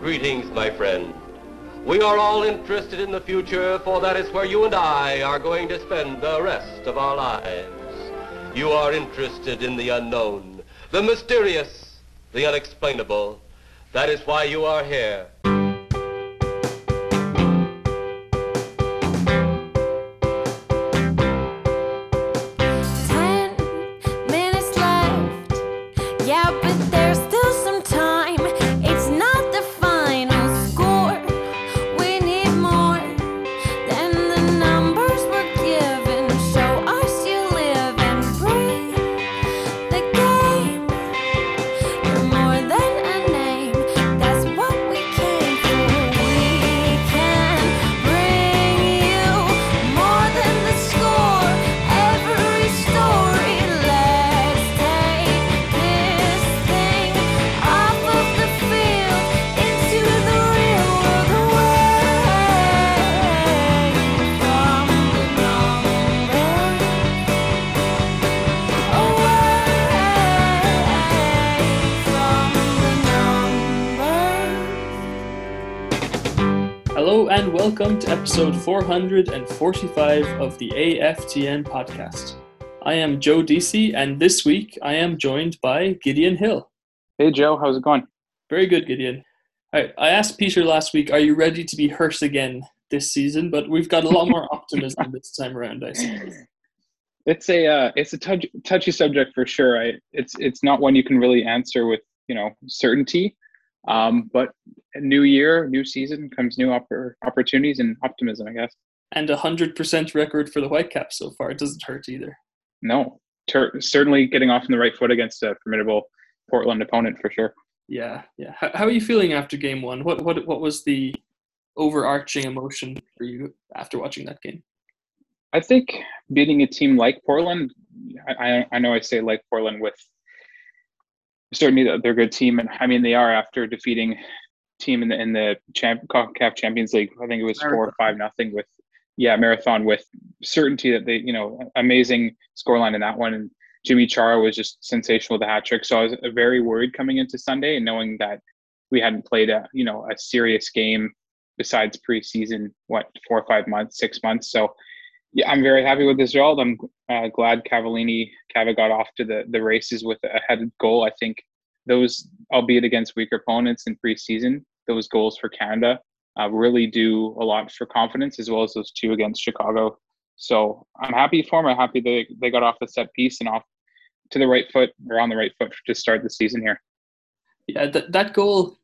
Greetings, my friend. We are all interested in the future, for that is where you and I are going to spend the rest of our lives. You are interested in the unknown, the mysterious, the unexplainable. That is why you are here. Welcome to episode 445 of the AFTN podcast. I am Joe DC, and this week I am joined by Gideon Hill. Hey Joe, how's it going? Very good, Gideon. I, I asked Peter last week, are you ready to be hurt again this season? But we've got a lot more optimism this time around, I suppose. It's a uh, it's a touch, touchy subject for sure. I, it's it's not one you can really answer with you know certainty. Um, but new year, new season comes new oppor- opportunities and optimism. I guess. And a 100% record for the Whitecaps so far. It doesn't hurt either. No, ter- certainly getting off on the right foot against a formidable Portland opponent for sure. Yeah, yeah. How, how are you feeling after game one? What, what, what was the overarching emotion for you after watching that game? I think beating a team like Portland, I, I, I know I say like Portland with certainly that they're a good team, and I mean they are after defeating team in the in the champ, CONCACAF Champions League. I think it was four or five nothing with yeah marathon with certainty that they you know amazing scoreline in that one and Yimmi Chara was just sensational with the hat trick. So I was very worried coming into Sunday and knowing that we hadn't played a you know a serious game besides preseason what four or five months six months so yeah, I'm very happy with this result. I'm uh, glad Cavallini Cava got off to the the races with a headed goal. I think those, albeit against weaker opponents in preseason, those goals for Canada uh, really do a lot for confidence, as well as those two against Chicago. So I'm happy for them. I'm happy they they got off the set piece and off to the right foot or on the right foot to start the season here. Yeah, that that goal,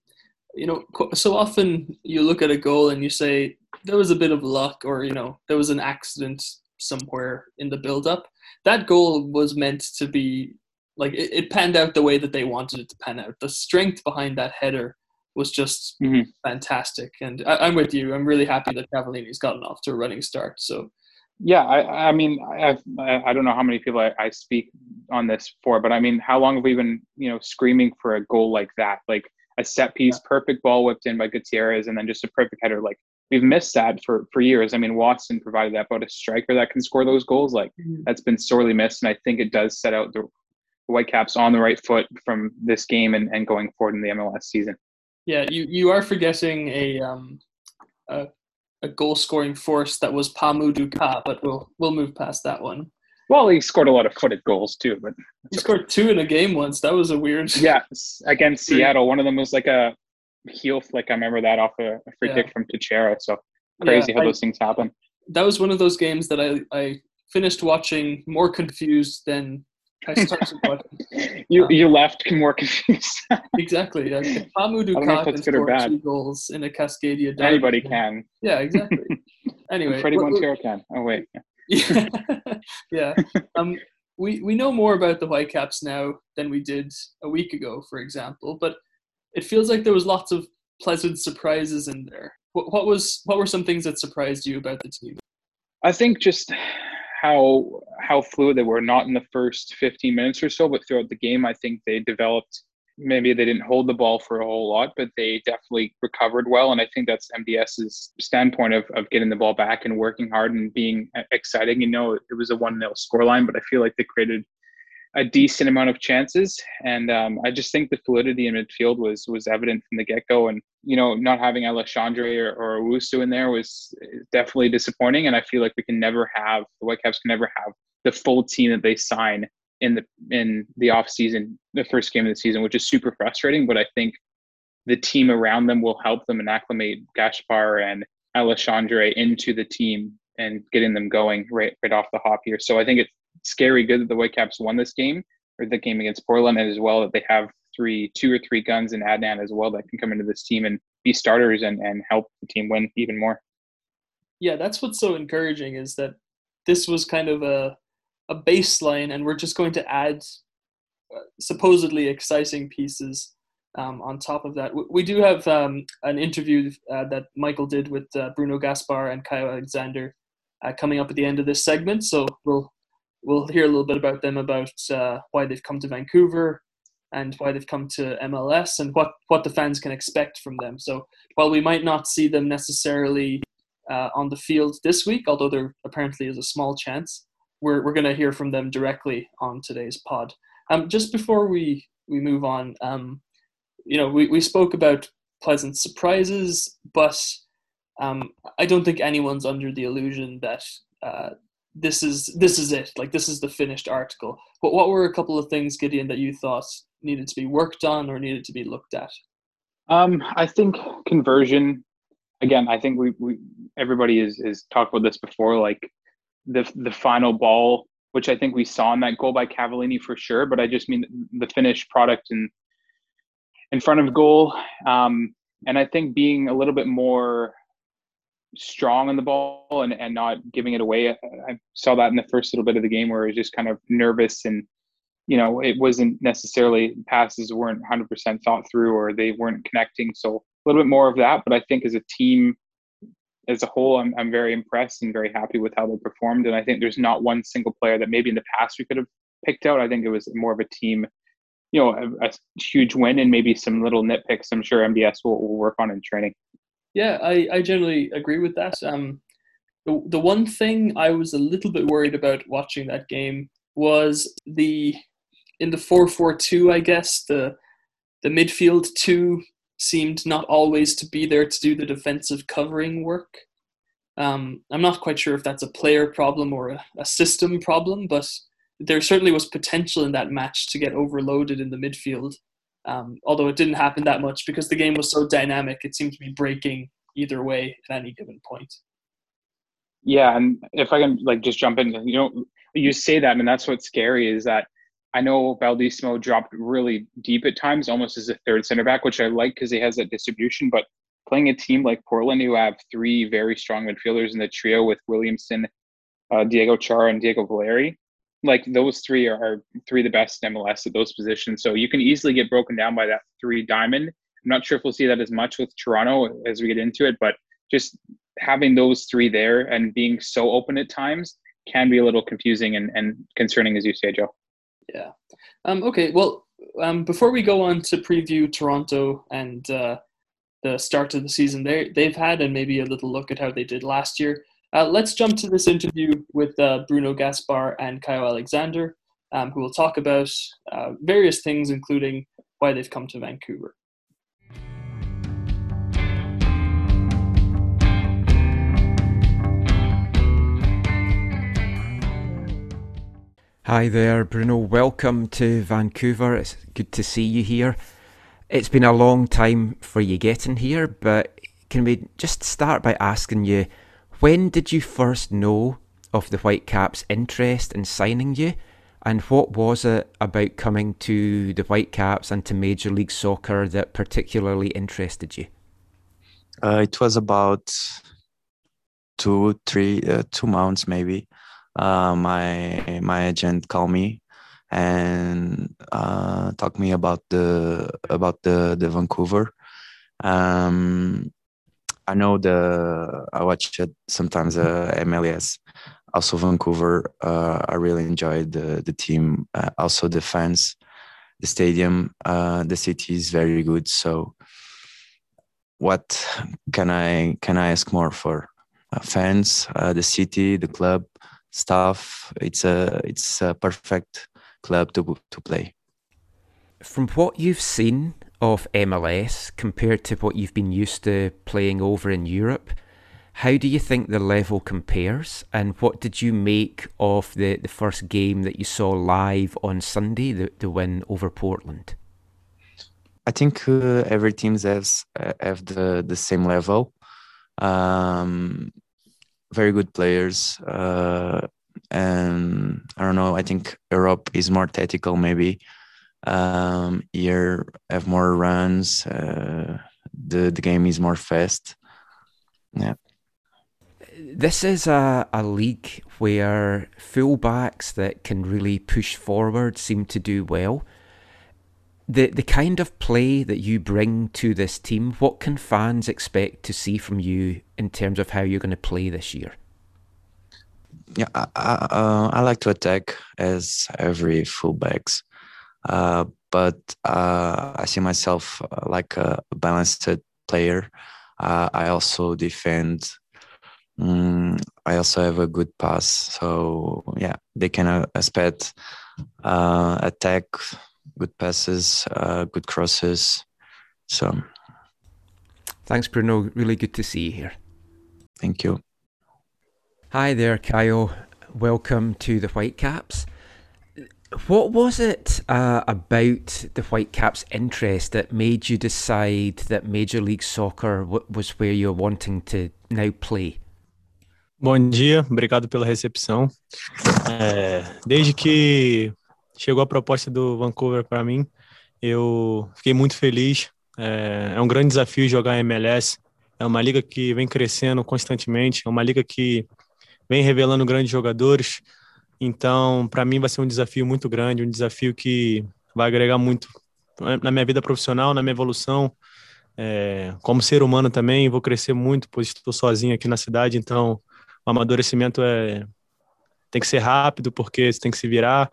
you know, so often you look at a goal and you say there was a bit of luck or you know there was an accident somewhere in the build up. That goal was meant to be like it, it panned out the way that they wanted it to pan out. The strength behind that header was just Mhm. fantastic, and I, I'm with you. I'm really happy that Cavallini's gotten off to a running start. So Yeah, I, I mean, I've, I I don't know how many people I, I speak on this for, but I mean, how long have we been, you know, screaming for a goal like that, like a set piece, perfect ball whipped in by Gutierrez, and then just a perfect header? Like we've missed that for for years. I mean, Waston provided that, but a striker that can score those goals, like that's been sorely missed, and I think it does set out the Whitecaps on the right foot from this game and, and going forward in the MLS season. Yeah, you, you are forgetting a um a, a goal scoring force that was Pamu Duka, but we'll we'll move past that one. Well, he scored a lot of footed goals too, but He scored two in a game once. That was a weird. yeah, against Seattle, one of them was like a heel flick. I remember that off a, a free Yeah. kick from Teixeira. So crazy Yeah, how I- those things happen. That was one of those games that I I finished watching more confused than I started watching. You you left more confused. Exactly. Like, if Pamu know if can good or score bad. two goals in a Cascadia. derby, Anybody can. Yeah, exactly. Anyway, Fredy Montero can. Oh wait. Yeah, yeah. Um, we we know more about the Whitecaps now than we did a week ago, for example. But it feels like there was lots of pleasant surprises in there. What, what was what were some things that surprised you about the team? I think just how how fluid they were. Not in the first 15 minutes or so, but throughout the game, I think they developed. Maybe they didn't hold the ball for a whole lot, but they definitely recovered well. And I think that's MDS's standpoint of, of getting the ball back and working hard and being exciting. You know, it was a 1 0 scoreline, but I feel like they created a decent amount of chances, and um, I just think the fluidity in midfield was was evident from the get go. And you know, not having Alexandre or, or Owusu in there was eh, definitely disappointing. And I feel like we can never have the Whitecaps can never have the full team that they sign in the in the off season, the first game of the season, which is super frustrating. But I think the team around them will help them and acclimate Gaspar and Alexandre into the team and getting them going right right off the hop here. So I think it's scary good that the Whitecaps won this game or the game against Portland, and as well that they have three, two or three guns in Adnan as well that can come into this team and be starters and and help the team win even more. Yeah, that's what's so encouraging is that this was kind of a a baseline, and we're just going to add uh, supposedly exciting pieces um, on top of that. We, do have um, an interview uh, that Michael did with uh, Bruno Gaspar and Caio Alexandre uh, coming up at the end of this segment, so we'll we'll hear a little bit about them about uh, why they've come to Vancouver and why they've come to MLS and what what the fans can expect from them. So while we might not see them necessarily uh, on the field this week, although there apparently is a small chance we're, we're going to hear from them directly on today's pod. Um, just before we, we move on, um, you know, we, we spoke about pleasant surprises, but um, I don't think anyone's under the illusion that uh, this is this is it. Like this is the finished article. But what were a couple of things, Gideon, that you thought needed to be worked on or needed to be looked at? Um, I think conversion. Again, I think we, we everybody is is talked about this before. Like the the final ball, which I think we saw in that goal by Cavallini for sure. But I just mean the finished product in in front of goal, um, and I think being a little bit more strong on the ball and, and not giving it away. I, I saw that in the first little bit of the game where it was just kind of nervous and you know it wasn't necessarily passes weren't 100% thought through or they weren't connecting so a little bit more of that but i think as a team as a whole, I'm, I'm very impressed and very happy with how they performed. And I think there's not one single player that maybe in the past we could have picked out. I think it was more of a team, you know, a, a huge win and maybe some little nitpicks I'm sure MDS will, will work on in training. Yeah, I, I generally agree with that. Um, the, the one thing I was a little bit worried about watching that game was the in the 4-4-2, I guess, the the midfield two seemed not always to be there to do the defensive covering work. Um, I'm not quite sure if that's a player problem or a, a, system problem, but there certainly was potential in that match to get overloaded in the midfield. Um, although it didn't happen that much because the game was so dynamic, it seemed to be breaking either way at any given point. Yeah, and if I can like just jump in, you know, you say that, and that's what's scary is that I know Baldisimo dropped really deep at times, almost as a third center back, which I like because he has that distribution. But playing a team like Portland, who have three very strong midfielders in the trio with Williamson, uh, Diego Chara, and Diego Valeri, like those three are, are three of the best in MLS at those positions. So you can easily get broken down by that three diamond. I'm not sure if we'll see that as much with Toronto as we get into it, but just having those three there and being so open at times can be a little confusing and, and concerning, as you say, Joe. Yeah. Um, okay. Well, um, before we go on to preview Toronto and uh, the start of the season they they've had, and maybe a little look at how they did last year, uh, let's jump to this interview with uh, Bruno Gaspar and Caio Alexandre, um, who will talk about uh, various things, including why they've come to Vancouver. Hi there, Bruno. Welcome to Vancouver. It's good to see you here. It's been a long time for you getting here, but can we just start by asking you when did you first know of the Whitecaps' interest in signing you? And what was it about coming to the Whitecaps and to Major League Soccer that particularly interested you? Uh, it was about two, three, uh, two months maybe uh, my my agent called me and uh, talked me about the about the the Vancouver. Um, I know the I watch it sometimes uh, MLS, also Vancouver. Uh, I really enjoyed the the team, uh, also the fans, the stadium. Uh, the city is very good. So, what can I can I ask more for? Uh, fans, uh, the city, the club, stuff. It's a it's a perfect club to to play. From what you've seen of MLS compared to what you've been used to playing over in Europe, how do you think the level compares? And what did you make of the, the first game that you saw live on Sunday, the, the win over Portland? I think uh, every team has uh, have the the same level. Um, very good players, uh, and I don't know. I think Europe is more tactical, maybe. Um, here have more runs. Uh, the the game is more fast. Yeah. This is a, a league where fullbacks that can really push forward seem to do well. The the kind of play that you bring to this team, what can fans expect to see from you in terms of how you're going to play this year? Yeah, I, I, uh, I like to attack as every fullbacks. Uh, but uh, I see myself uh, like a balanced player. Uh, I also defend. Mm, I also have a good pass, so yeah, they can expect attack, good passes, good crosses. So, thanks, Bruno. Really good to see you here. Thank you. Hi there, Caio. Welcome to the Whitecaps. What was it uh, about the Whitecaps' interest that made you decide that Major League Soccer was where you're wanting to now play? Bom dia, obrigado pela recepção. É, desde que chegou a proposta do Vancouver para mim, eu fiquei muito feliz. É, é um grande desafio jogar MLS. É uma liga que vem crescendo constantemente, é uma liga que vem revelando grandes jogadores. Então, para mim vai ser um desafio muito grande, um desafio que vai agregar muito na minha vida profissional, na minha evolução, é, como ser humano também. Vou crescer muito, pois estou sozinho aqui na cidade. Então, o amadurecimento é tem que ser rápido, porque você tem que se virar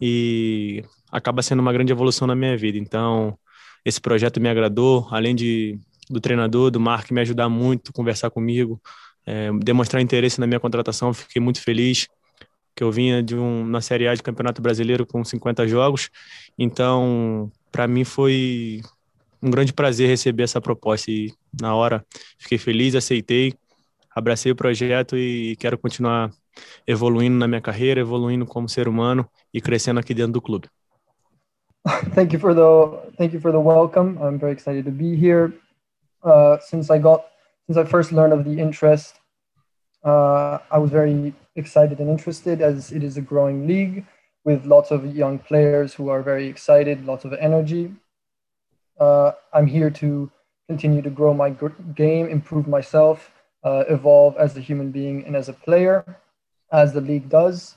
e acaba sendo uma grande evolução na minha vida. Então, esse projeto me agradou, além de do treinador, do Mark me ajudar muito, conversar comigo, é, demonstrar interesse na minha contratação. Fiquei muito feliz que eu vinha de um, uma Série A de Campeonato Brasileiro com 50 jogos. Então, para mim foi um grande prazer receber essa proposta e na hora fiquei feliz, aceitei, abracei o projeto e quero continuar evoluindo na minha carreira, evoluindo como ser humano e crescendo aqui dentro do clube. Thank you for the thank you for the welcome. I'm very excited to be here. Uh, since I got since I first learned of the interest uh, I was very excited and interested as it is a growing league with lots of young players who are very excited, lots of energy. Uh, I'm here to continue to grow my game, improve myself, uh, evolve as a human being and as a player, as the league does.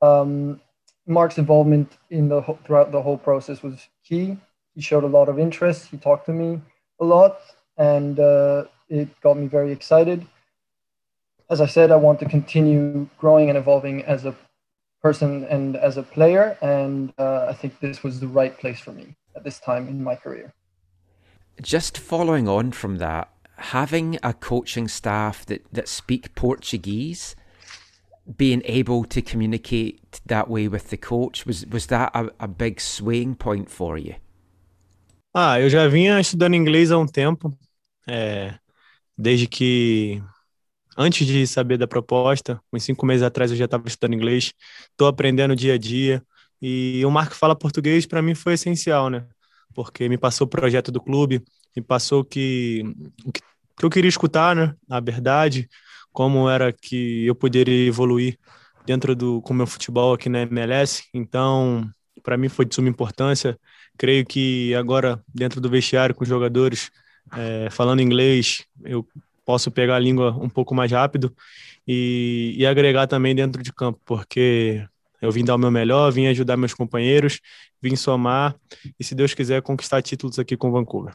Um, Marc's involvement in the throughout the whole process was key. He showed a lot of interest. He talked to me a lot, and uh, it got me very excited as I said, I want to continue growing and evolving as a person and as a player. And uh, I think this was the right place for me at this time in my career. Just following on from that, having a coaching staff that, that speak Portuguese, being able to communicate that way with the coach, was, was that a, a big swaying point for you? Ah, eu já vinha estudando inglês há um tempo, é, desde que antes de saber da proposta, uns cinco meses atrás eu já estava estudando inglês, estou aprendendo dia a dia. E o Marco fala português para mim foi essencial, né? Porque me passou o projeto do clube, me passou que, o que, eu queria escutar, né? A verdade, como era que eu poderia evoluir dentro do com meu futebol aqui na MLS. Então, para mim foi de suma importância. Creio que agora, dentro do vestiário com os jogadores, é, falando inglês, eu posso pegar a língua um pouco mais rápido e, e agregar também dentro de campo, porque eu vim dar o meu melhor, vim ajudar meus companheiros, vim somar e, se Deus quiser, conquistar títulos aqui com Vancouver.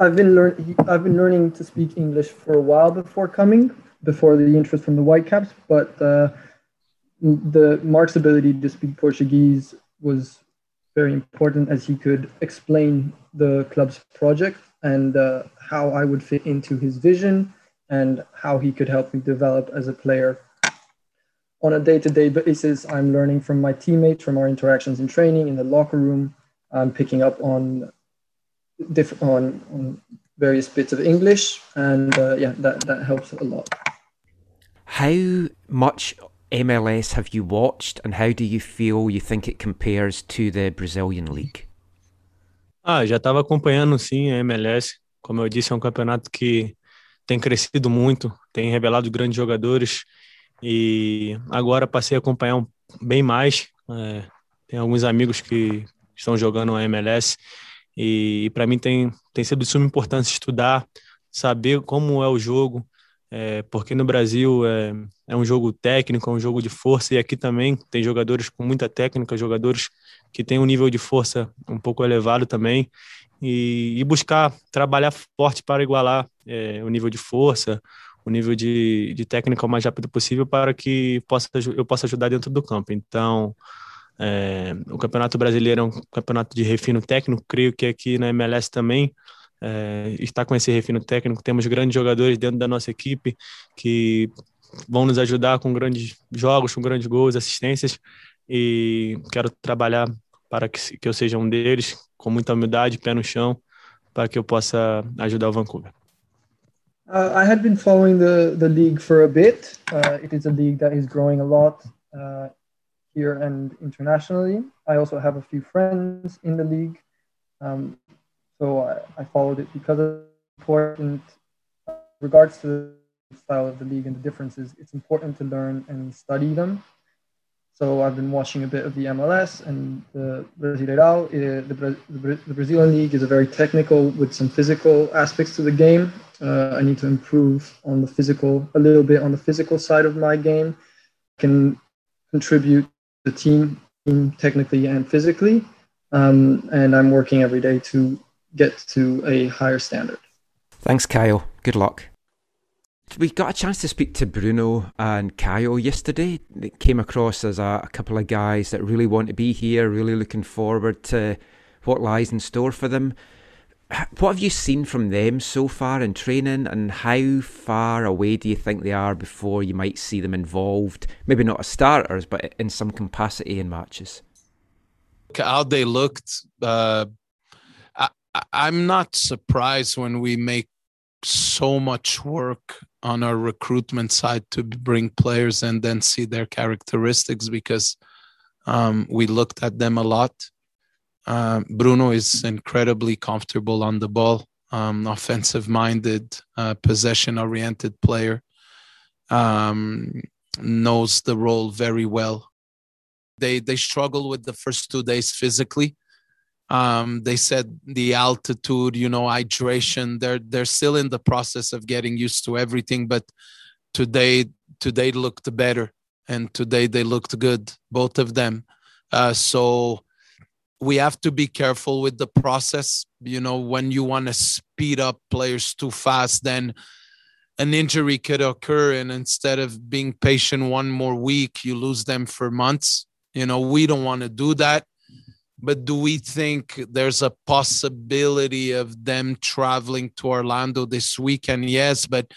I've been learning. I've been learning to speak English for a while before coming, before the interest from the Whitecaps. But uh, the Marc's ability to speak Portuguese was very important, as he could explain the club's project and uh, how I would fit into his vision and how he could help me develop as a player. on a day-to-day basis, I'm learning from my teammates, from our interactions in training, in the locker room. I'm picking up on on, on various bits of English, and uh, yeah, that that helps a lot. How much MLS have you watched, and how do you feel you think it compares to the Brazilian league? Ah, já estava acompanhando sim a MLS. Como eu disse, é um campeonato que tem crescido muito, tem revelado grandes jogadores e agora passei a acompanhar um, bem mais. É, tem alguns amigos que estão jogando a MLS e, e para mim tem, tem sido de suma importância estudar, saber como é o jogo, é, porque no Brasil é, é um jogo técnico, é um jogo de força, e aqui também tem jogadores com muita técnica, jogadores que têm um nível de força um pouco elevado também, e, e buscar trabalhar forte para igualar é, o nível de força, o nível de, de técnica o mais rápido possível para que possa, eu possa ajudar dentro do campo. Então, é, o Campeonato Brasileiro é um campeonato de refino técnico, creio que aqui na MLS também é, está com esse refino técnico. Temos grandes jogadores dentro da nossa equipe que vão nos ajudar com grandes jogos, com grandes gols, assistências, e quero trabalhar para que, que eu seja um deles, com muita humildade, pé no chão, para que eu possa ajudar o Vancouver. Uh, I had been following the, the league for a bit. Uh, it is a league that is growing a lot uh, here and internationally. I also have a few friends in the league. Um, so I, I, followed it because it's important. Regards to the style of the league and the differences, it's important to learn and study them. So I've been watching a bit of the MLS and the Brasileirão. The, Brazilian league is a very technical with some physical aspects to the game. Uh, I need to improve on the physical, a little bit on the physical side of my game. Can contribute the team, team technically and physically. Um, and I'm working every day to get to a higher standard. Thanks, Caio. Good luck. We got a chance to speak to Bruno and Caio yesterday. It came across as a, a couple of guys that really want to be here, really looking forward to what lies in store for them what have you seen from them so far in training, and how far away do you think they are before you might see them involved? Maybe not as starters, but in some capacity in matches. How they looked, uh, I, I'm not surprised when we make so much work on our recruitment side to bring players and then see their characteristics because um, we looked at them a lot uh, Bruno is incredibly comfortable on the ball, um, offensive minded, uh, possession oriented player, um, knows the role very well. They, they struggle with the first two days physically. Um, they said the altitude, you know, hydration. They're they're still in the process of getting used to everything, but today today looked better, and today they looked good, both of them. Uh, so we have to be careful with the process. You know, when you want to speed up players too fast, then an injury could occur. And instead of being patient one more week, you lose them for months. You know, we don't want to do that. But do we think there's a possibility of them traveling to Orlando this weekend? Yes, but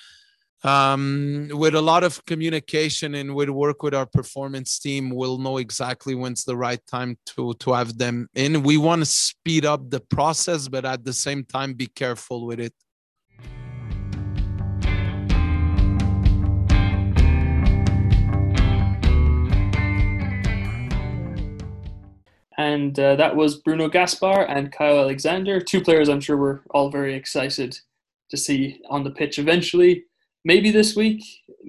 um, with a lot of communication and with work with our performance team, we'll know exactly when's the right time to to have them in. We want to speed up the process, but at the same time, be careful with it. And uh, that was Bruno Gaspar and Caio Alexandre, two players I'm sure we're all very excited to see on the pitch eventually maybe this week,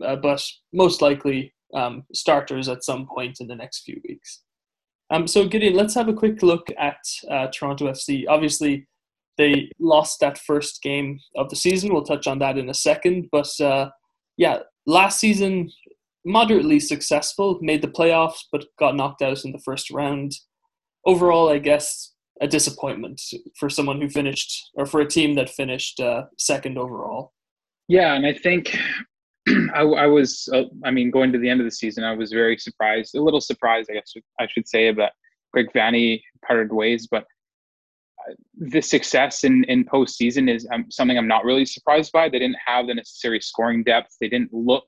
uh, but most likely um, starters at some point in the next few weeks. Um, so, Gideon, let's have a quick look at uh, Toronto FC. Obviously, they lost that first game of the season. We'll touch on that in a second. But uh, yeah, last season, moderately successful, made the playoffs, but got knocked out in the first round. Overall, I guess a disappointment for someone who finished, or for a team that finished uh, second overall. Yeah, and I think I, I, was, uh, I mean, going to the end of the season, I was very surprised, a little surprised, I guess I should say, about Greg Vanney parted ways. But uh, the success in in postseason is um, something I'm not really surprised by. They didn't have the necessary scoring depth. They didn't look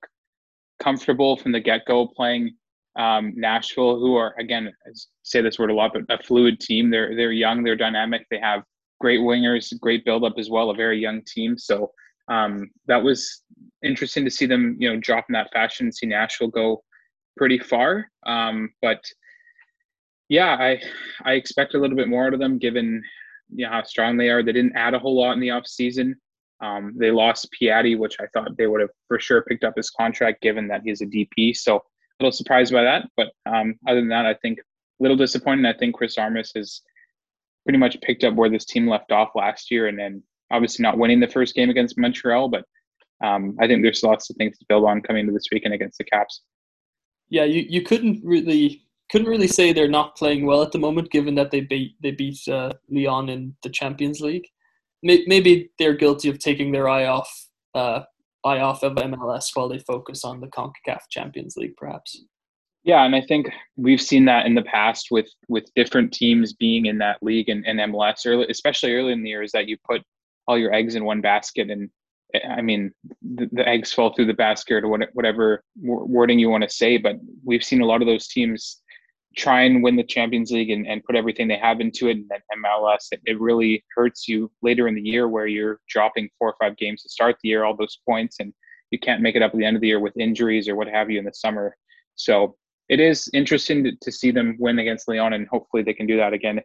comfortable from the get go playing um, Nashville, who are again I say this word a lot, but a fluid team. They're they're young, they're dynamic, they have great wingers, great build up as well. A very young team, so um, that was interesting to see them, you know, drop in that fashion. And see Nashville go pretty far, um, but yeah, I I expect a little bit more out of them given you know, how strong they are. They didn't add a whole lot in the off season. Um, they lost Piatti, which I thought they would have for sure picked up his contract given that he's a DP. So a little surprised by that. But um, other than that, I think a little disappointed. I think Chris Armas has pretty much picked up where this team left off last year and then obviously not winning the first game against Montreal, but um, I think there's lots of things to build on coming into this weekend against the Caps. Yeah, you, you couldn't really couldn't really say they're not playing well at the moment, given that they beat they beat uh, León in the Champions League. Maybe they're guilty of taking their eye off uh, eye off of MLS while they focus on the Concacaf Champions League, perhaps. Yeah, and I think we've seen that in the past with with different teams being in that league and, and MLS early, especially early in the year, is that you put all your eggs in one basket, and I mean the, the eggs fall through the basket or whatever wording you want to say. But we've seen a lot of those teams try and win the Champions League and, and put everything they have into it. And then MLS, it, it really hurts you later in the year where you're dropping four or five games to start the year, all those points, and you can't make it up at the end of the year with injuries or what have you in the summer. So it is interesting to, to see them win against Leon, and hopefully they can do that again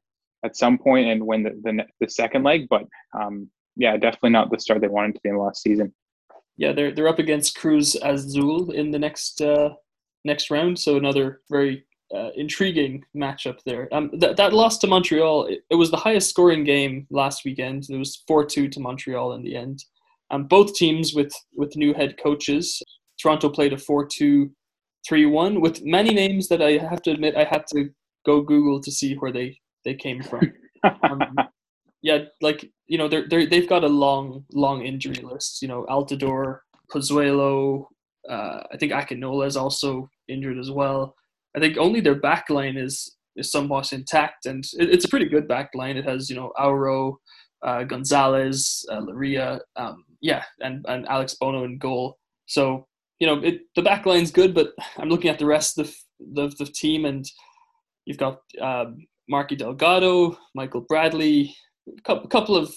at some point and win the, the, the second leg. But um, yeah, definitely not the start they wanted to be in the last season. Yeah, they're they're up against Cruz Azul in the next uh, next round, so another very uh, intriguing matchup there. Um, th- that loss to Montreal, it, it, was the highest scoring game last weekend. It was four two to Montreal in the end. Um, both teams with with new head coaches. Toronto played a 4-2 3-1 with many names that I have to admit I had to go Google to see where they they came from. um, yeah, like you know they're they're they've got a long long injury list. You know Altidore, Pozuelo, uh, I think Akinola is also injured as well. I think only their back line is is somewhat intact, and it, it's a pretty good back line. It has you know Auro, uh, Gonzalez, uh, Laryea, um, yeah, and and Alex Bono in goal. So you know it, the back line's good, but I'm looking at the rest of the, the team, and you've got um, Marky Delgado, Michael Bradley, a couple, of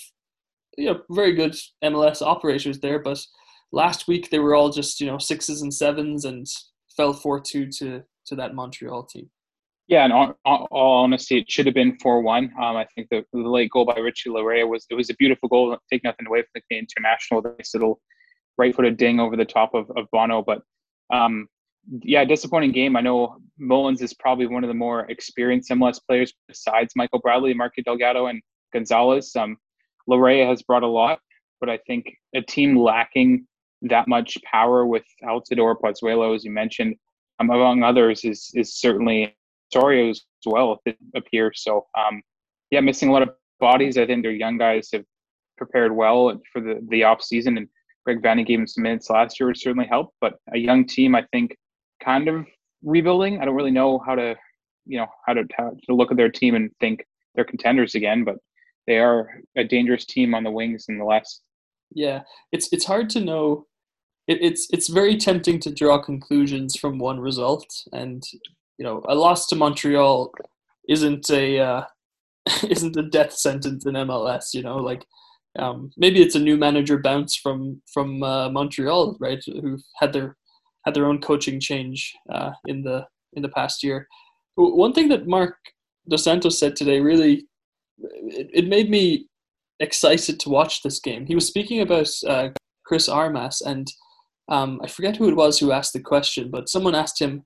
you know very good MLS operators there, but last week they were all just you know sixes and sevens and fell four two to to that Montreal team. Yeah, and all, all honesty, it should have been four one. Um, I think the, the, late goal by Richie Laryea was it was a beautiful goal. Take nothing away from the international. Nice little right-footed ding over the top of, of Bono, but um, yeah, disappointing game. I know Mullins is probably one of the more experienced MLS players besides Michael Bradley, Marky Delgado, and Gonzalez. Um, Laryea has brought a lot, but I think a team lacking that much power with Altidore, Pozuelo, as you mentioned, um, among others, is is certainly Osorio as well. It appears so. Um, yeah, missing a lot of bodies. I think their young guys have prepared well for the the off season, and Greg Vanney gave him some minutes last year, which certainly helped. But a young team, I think, kind of rebuilding. I don't really know how to, you know, how to, how to look at their team and think they're contenders again, but they are a dangerous team on the wings in the last. Yeah, it's it's hard to know it, it's it's very tempting to draw conclusions from one result, and you know, a loss to Montreal isn't a uh, isn't a death sentence in MLS. You know, like um, maybe it's a new manager bounce from from uh, Montreal, right? Who had their had their own coaching change uh, in the in the past year. One thing that Marc Dos Santos said today really it, it made me excited to watch this game. He was speaking about uh, Chris Armas and um, I forget who it was who asked the question, but someone asked him,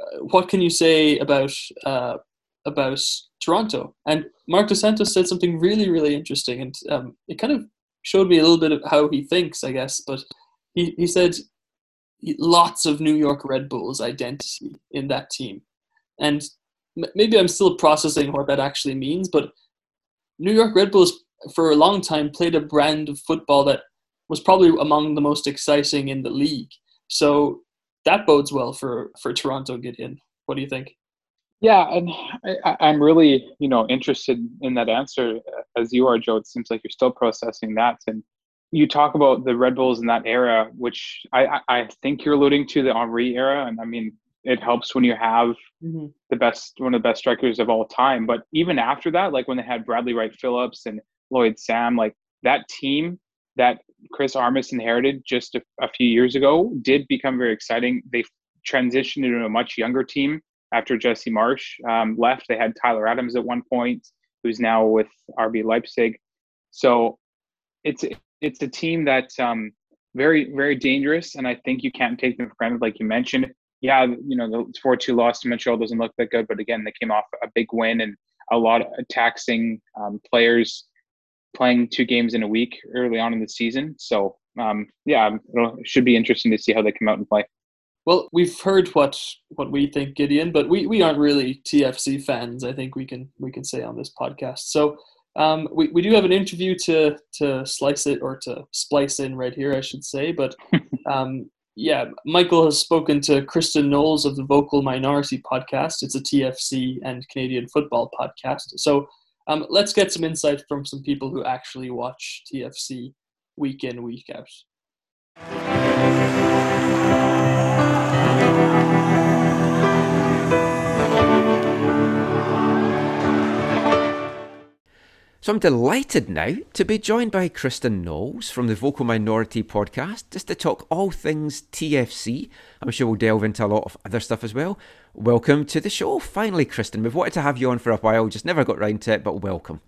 uh, "What can you say about uh, about Toronto?" And Marc Dos Santos said something really, really interesting, and um, it kind of showed me a little bit of how he thinks, I guess. But he he said lots of New York Red Bulls identity in that team, and maybe I'm still processing what that actually means, but New York Red Bulls for a long time played a brand of football that was probably among the most exciting in the league. So that bodes well for for Toronto Gideon. What do you think? Yeah, and I, I'm really you know interested in that answer as you are, Joe. It seems like you're still processing that, and you talk about the Red Bulls in that era, which I, I think you're alluding to the Henry era, and I mean it helps when you have Mm-hmm. the best one of the best strikers of all time. But even after that, like when they had Bradley Wright Phillips and Lloyd Sam, like that team that Chris Armas inherited just a, a few years ago did become very exciting. They transitioned into a much younger team after Jesse Marsch um, left. They had Tyler Adams at one point, who's now with RB Leipzig. So it's it's a team that's um, very very dangerous, and I think you can't take them for granted, like you mentioned yeah, you know, the 4 2 loss to Montreal doesn't look that good, but again, they came off a big win and a lot of taxing um, players playing two games in a week early on in the season. So, um, yeah, it should be interesting to see how they come out and play. Well, we've heard what what we think, Gideon, but we, we aren't really TFC fans. I think we can we can say on this podcast. So um, we, we do have an interview to to slice it or to splice in right here, I should say. But um, yeah, Michael has spoken to Kristen Knowles of the Vocal Minority podcast. It's a TFC and Canadian football podcast. So um, let's get some insight from some people who actually watch TFC week in, week out. So I'm delighted now to be joined by Kristen Knowles from the Vocal Minority podcast just to talk all things TFC. I'm sure we'll delve into a lot of other stuff as well. Welcome to the show, finally, Kristen. We've wanted to have you on for a while, just never got round to it, but welcome.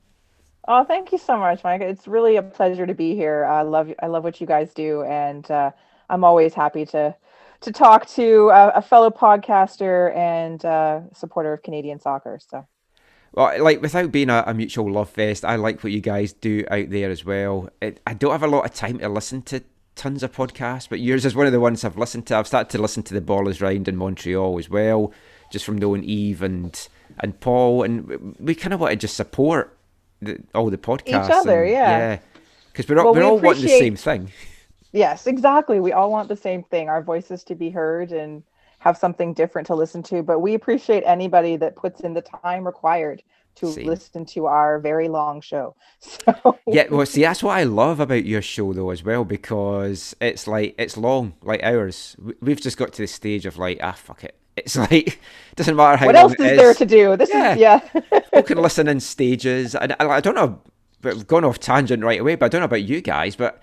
Oh, thank you so much, Mike. It's really a pleasure to be here. I love I love what you guys do, and uh, I'm always happy to to talk to a, a fellow podcaster and uh, supporter of Canadian soccer. So. Well, like without being a, a, mutual love fest, I like what you guys do out there as well. It, I don't have a lot of time to listen to tons of podcasts, but yours is one of the ones I've listened to. I've started to listen to the Ballers Round in Montreal as well, just from knowing Eve and and Paul, and we kind of want to just support the, all the podcasts. Each other, and, yeah. Yeah, because we're all, well, we're we all wanting the same thing. Yes, exactly. We all want the same thing: our voices to be heard and have something different to listen to. But we appreciate anybody that puts in the time required to see. listen to our very long show. So yeah, well, see, that's what I love about your show though as well because it's like it's long, like ours. We've just got to the stage of like, ah, fuck it. It's like doesn't matter how. What else is, is there to do? This yeah. is yeah. People can listen in stages, and I, I don't know. But we've gone off tangent right away. But I don't know about you guys, but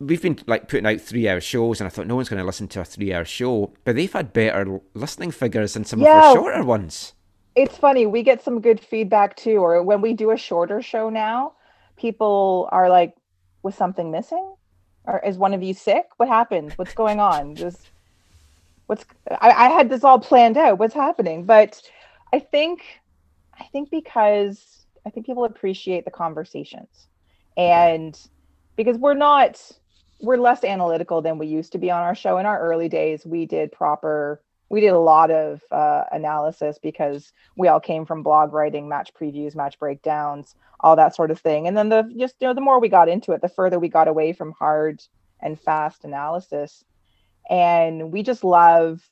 we've been like putting out three hour shows and I thought no one's going to listen to a three hour show, but they've had better listening figures than some yeah, of our shorter ones. It's funny, we get some good feedback too, or when we do a shorter show now, people are like, was something missing? Or is one of you sick? What happened? What's going on? Just what's I, I had this all planned out. What's happening? But I think I think because I think people appreciate the conversations. And because we're not we're less analytical than we used to be on our show. In our early days we did proper we did a lot of uh, analysis because we all came from blog writing match previews match breakdowns all that sort of thing. And then the just you know the more we got into it the further we got away from hard and fast analysis. And we just love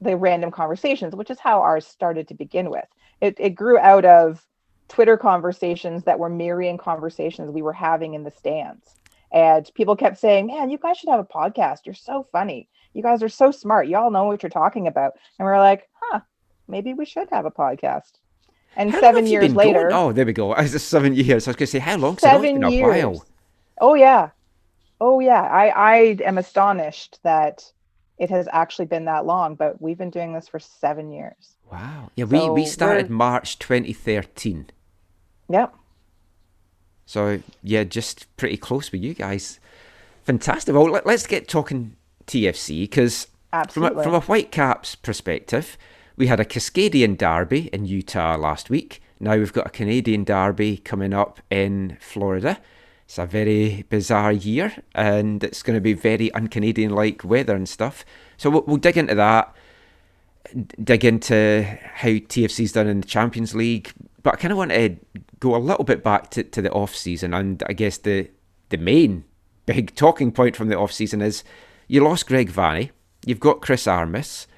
the random conversations which is how ours started to begin with. It, it grew out of twitter conversations that were mirroring conversations we were having in the stands and people kept saying, Man, you guys should have a podcast. You're so funny. You guys are so smart. Y'all know what you're talking about. And we are like, Huh, maybe we should have a podcast. And how seven years later. Going? Oh, there we go. I was seven years. I was going to say, How long? Seven it's years. a while. Oh, yeah. Oh, yeah. I, I am astonished that it has actually been that long, but we've been doing this for seven years. Wow. Yeah, we, so we started March 2013. Yep. So yeah, just pretty close with you guys. Fantastic. Well, let, us get talking TFC because from a, from a Whitecaps perspective, we had a Cascadian derby in Utah last week. Now we've got a Canadian derby coming up in Florida. It's a very bizarre year, and it's going to be very un-Canadian like weather and stuff. So we'll, we'll dig into that, dig into how TFC's done in the Champions League. But I kind of want to go a little bit back to, to the off season, and I guess the the main big talking point from the off season is you lost Greg Vanney, you've got Chris Armas.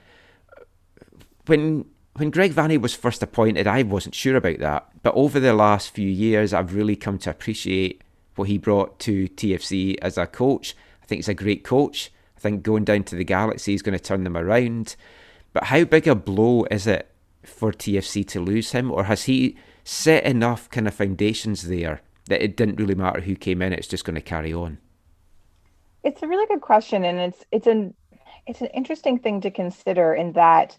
When when Greg Vanney was first appointed, I wasn't sure about that, but over the last few years, I've really come to appreciate what he brought to TFC as a coach. I think he's a great coach. I think going down to the Galaxy is going to turn them around. But how big a blow is it for TFC to lose him, or has he set enough kind of foundations there that it didn't really matter who came in; it's just going to carry on? It's a really good question, and it's it's an it's an interesting thing to consider in that,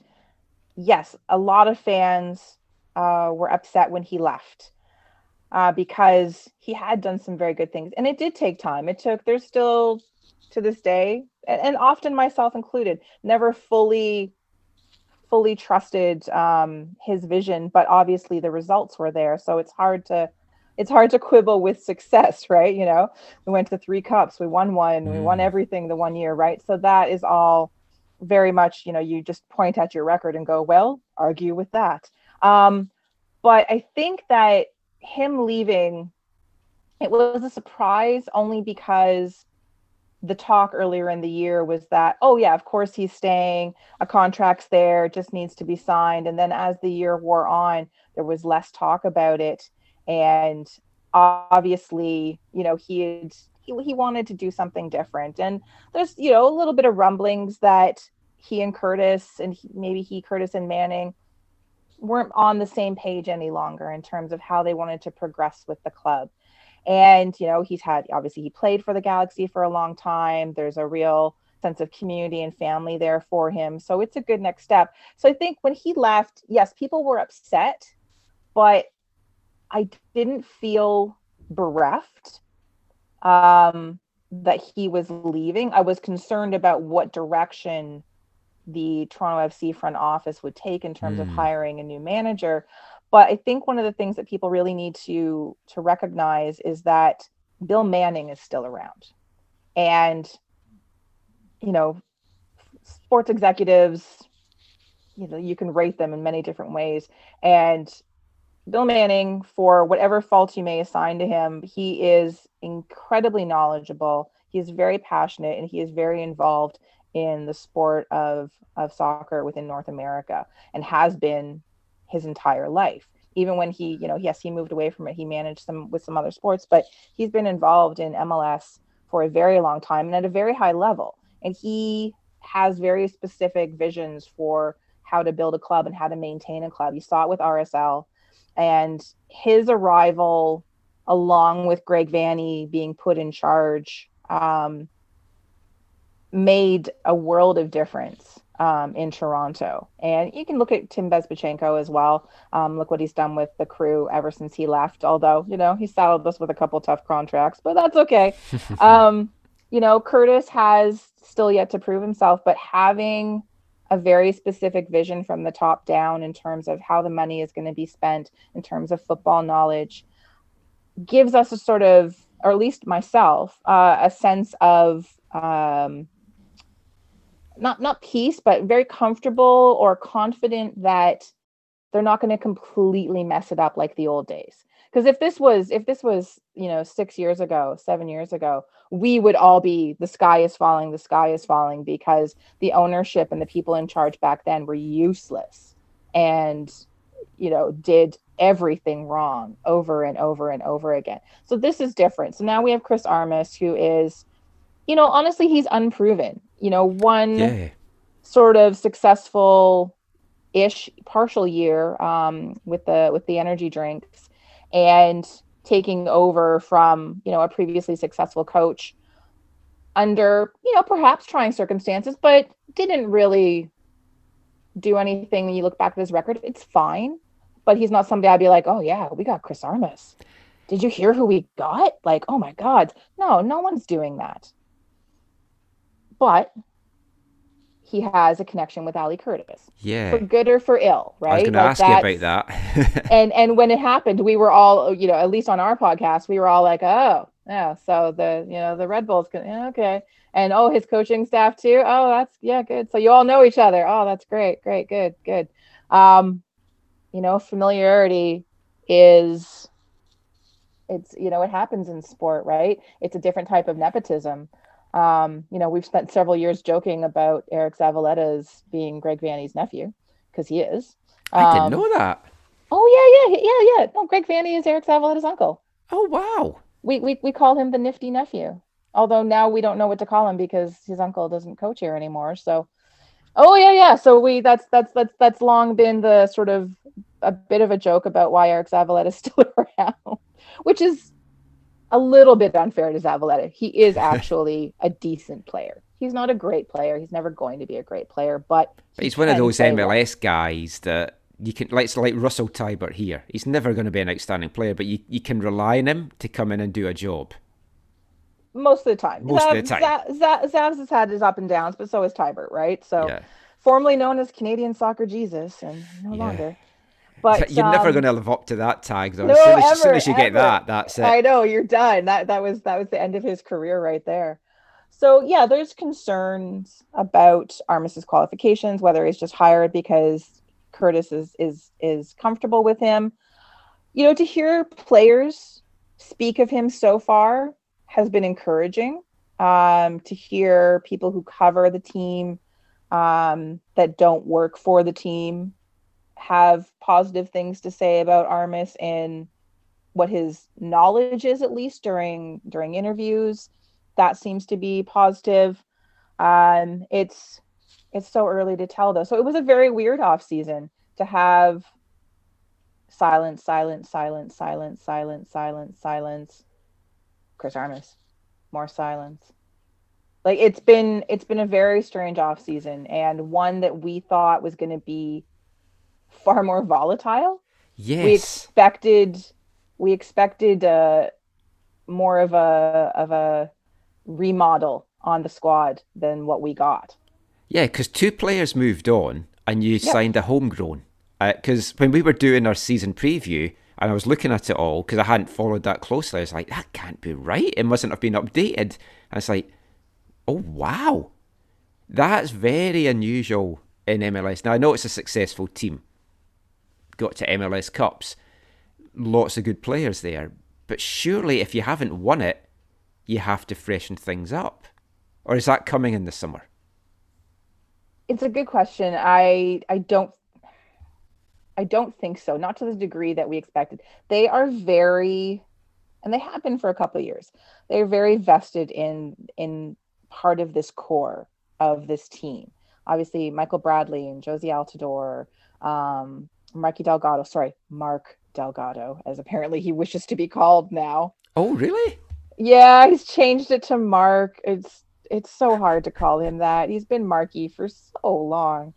yes, a lot of fans uh, were upset when he left uh, because he had done some very good things, and it did take time. It took. There's still to this day, and, and often myself included, never fully fully trusted um, his vision, but obviously the results were there. So it's hard to it's hard to quibble with success, right? You know, we went to three cups, we won one, mm. we won everything the one year, right? So that is all very much, you know, you just point at your record and go, well, argue with that. Um, but I think that him leaving, it was a surprise only because the talk earlier in the year was that, oh, yeah, of course he's staying, a contract's there, just needs to be signed. And then as the year wore on, there was less talk about it. And obviously, you know, he had he, wanted to do something different. And there's, you know, a little bit of rumblings that he and Curtis and he, maybe he, Curtis and Manning weren't on the same page any longer in terms of how they wanted to progress with the club. And, you know, he's had obviously he played for the Galaxy for a long time. There's a real sense of community and family there for him. So it's a good next step. So I think when he left, yes, people were upset, but I didn't feel bereft um, that he was leaving. I was concerned about what direction the Toronto FC front office would take in terms mm. of hmm. hiring a new manager. But I think one of the things that people really need to to recognize is that Bill Manning is still around. And you know, sports executives, you know, you can rate them in many different ways. And Bill Manning, for whatever faults you may assign to him, he is incredibly knowledgeable. He is very passionate and he is very involved in the sport of, of soccer within North America and has been his entire life. Even when he, you know, yes, he moved away from it, he managed some with some other sports, but he's been involved in MLS for a very long time and at a very high level. And he has very specific visions for how to build a club and how to maintain a club. You saw it with RSL and his arrival along with Greg Vanney being put in charge um, made a world of difference um, in Toronto. And you can look at Tim Bezbatchenko as well. Um, look what he's done with the crew ever since he left. Although, you know, he saddled us with a couple tough contracts, but that's okay. um, you know, Curtis has still yet to prove himself, but having a very specific vision from the top down in terms of how the money is going to be spent, in terms of football knowledge, gives us a sort of, or at least myself, uh, a sense of um, not not peace, but very comfortable or confident that they're not going to completely mess it up like the old days. Because if this was if this was you know six years ago, seven years ago, we would all be the sky is falling, the sky is falling because the ownership and the people in charge back then were useless and you know did everything wrong over and over and over again. So this is different. So now we have Chris Armas who is you know honestly he's unproven you know, one yeah. sort of successful ish partial year um, with the with the energy drinks and taking over from you know a previously successful coach under you know perhaps trying circumstances but didn't really do anything. When you look back at his record it's fine but he's not somebody i'd be like oh yeah we got chris armas. Did you hear who we got? Like oh my god. No no one's doing that but he has a connection with Ali Curtis. Yeah. For good or for ill, right? I was going to ask you about that. and and when it happened, we were all, you know, at least on our podcast, we were all like, oh, yeah. So the, you know, the Red Bulls, yeah, okay. And oh, his coaching staff too. Oh, that's yeah, good. So you all know each other. Oh, that's great, great, good, good. Um, you know, familiarity is it's you know it happens in sport right it's a different type of nepotism um, you know, we've spent several years joking about Eric Zavaleta's being Greg Vanney's nephew because he is. Um, I didn't um, know that. Oh yeah, yeah, yeah, yeah. No, Greg Vanney is Eric Zavaleta's uncle. Oh wow. we, we we call him the nifty nephew. Although now we don't know what to call him because his uncle doesn't coach here anymore. So, oh yeah, yeah. So we that's that's that's that's long been the sort of a bit of a joke about why Eric Zavaleta is still around, which is a little bit unfair to Zavaleta. He is actually a decent player. He's not a great player. He's never going to be a great player, but, But he's one of those play well. MLS guys that you can, like, like Russell Teibert here. He's never going to be an outstanding player, but you, you can rely on him to come in and do a job. most of the time. Most of the time. Zav- Zav- Zavs has had his up and downs, but so has Teibert, right? So Yeah. formerly known as Canadian Soccer Jesus, and no Yeah. longer. But You're never um, going to live up to that tag, though. No, as, soon as, as soon as you get that, that's it. I know you're done. That that was that was the end of his career right there. So yeah, there's concerns about Armas's qualifications, whether he's just hired because Curtis is is is comfortable with him. You know, to hear players speak of him so far has been encouraging. Um, to hear people who cover the team um, that don't work for the team have positive things to say about Armas and what his knowledge is at least during during interviews. That seems to be positive. Um it's it's so early to tell though. So it was a very weird off season to have silence silence silence silence silence silence silence. Chris armas more silence. Like it's been it's been a very strange off season and one that we thought was going to be far more volatile Yes. we expected we expected uh more of a of a remodel on the squad than what we got Yeah, because two players moved on and you Yeah. signed a homegrown. Because when we were doing our season preview and I was looking at it all, because I hadn't followed that closely, I was like, that can't be right. It mustn't have been updated. And it's like, oh, wow. That's very unusual in MLS. Now, I know it's a successful team, got to MLS Cups, lots of good players there. But surely if you haven't won it, you have to freshen things up. Or is that coming in the summer? it's a good question i i don't i don't think so not to the degree that we expected they are very and they have been for a couple of years they're very vested in in part of this core of this team obviously michael bradley and Jozy Altidore um marky delgado sorry mark delgado as apparently he wishes to be called now Oh, really? yeah, he's changed it to Mark. It's it's so hard to call him that. He's been Marky for so long.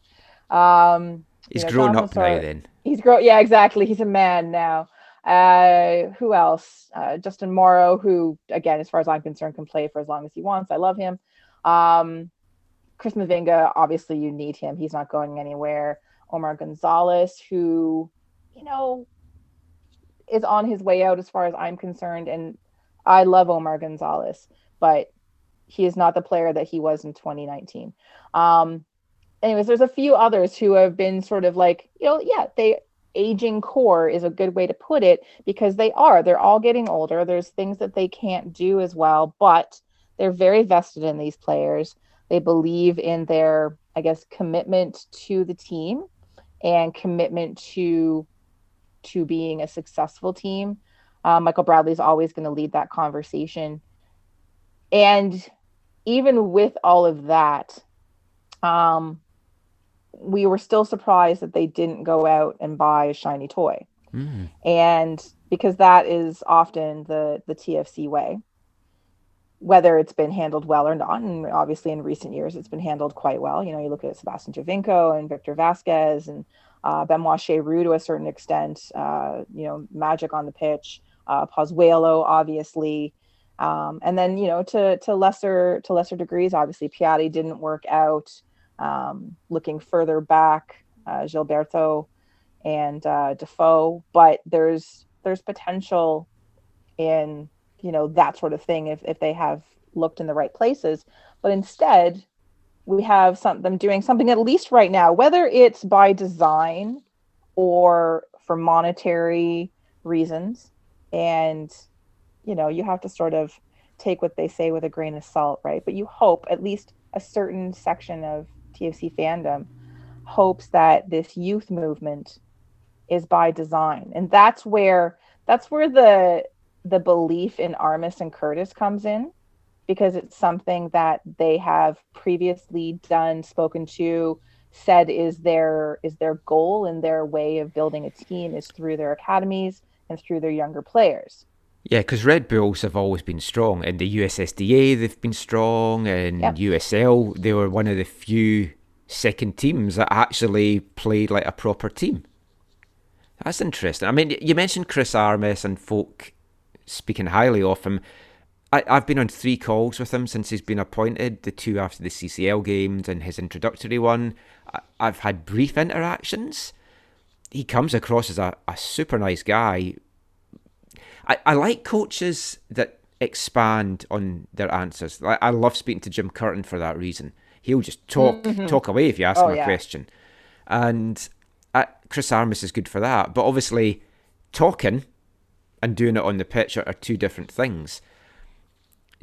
Um, He's you know, grown up now then. He's grown. Yeah, exactly. He's a man now. Uh, who else? Uh, Justin Morrow, who again, as far as I'm concerned, can play for as long as he wants. I love him. Um, Chris Mavinga, obviously, you need him. He's not going anywhere. Omar Gonzalez, who, you know, is on his way out as far as I'm concerned. And I love Omar Gonzalez, but he is not the player that he was in 2019. Um, anyways, there's a few others who have been sort of like, you know, yeah, they aging core is a good way to put it because they are. They're all getting older. There's things that they can't do as well, but they're very vested in these players. They believe in their, I guess, commitment to the team and commitment to to being a successful team. Uh, Michael Bradley is always going to lead that conversation. And even with all of that, um, we were still surprised that they didn't go out and buy a shiny toy. Mm. And because that is often the the TFC way, whether it's been handled well or not. And obviously, in recent years, it's been handled quite well. You know, you look at Sebastian Giovinco and Victor Vasquez and uh, Benoit Cheyrou to a certain extent. Uh, you know, magic on the pitch. Uh, Pozuelo, obviously, um, and then you know to to lesser to lesser degrees. Obviously, Piatti didn't work out. Um, looking further back, uh, Gilberto and uh, Defoe, but there's there's potential in you know that sort of thing if if they have looked in the right places. But instead, we have some them doing something at least right now, whether it's by design or for monetary reasons, and you know you have to sort of take what they say with a grain of salt, right? But you hope at least a certain section of TFC fandom hopes that this youth movement is by design and that's where that's where the the belief in Armas and Curtis comes in because it's something that they have previously done, spoken to, said is their is their goal and their way of building a team is through their academies and through their younger players. Yeah, because Red Bulls have always been strong. In the USSDA, they've been strong. In Yep. USL, they were one of the few second teams that actually played like a proper team. That's interesting. I mean, you mentioned Chris Armas and folk speaking highly of him. I, I've been on three calls with him since he's been appointed, the two after the CCL games and his introductory one. I, I've had brief interactions. He comes across as a, a super nice guy. I, I like coaches that expand on their answers. Like, I love speaking to Jim Curtin for that reason. He'll just talk Mhm. talk away if you ask Oh, him a yeah. question. And uh, Chris Armas is good for that. But obviously, talking and doing it on the pitch are, are two different things.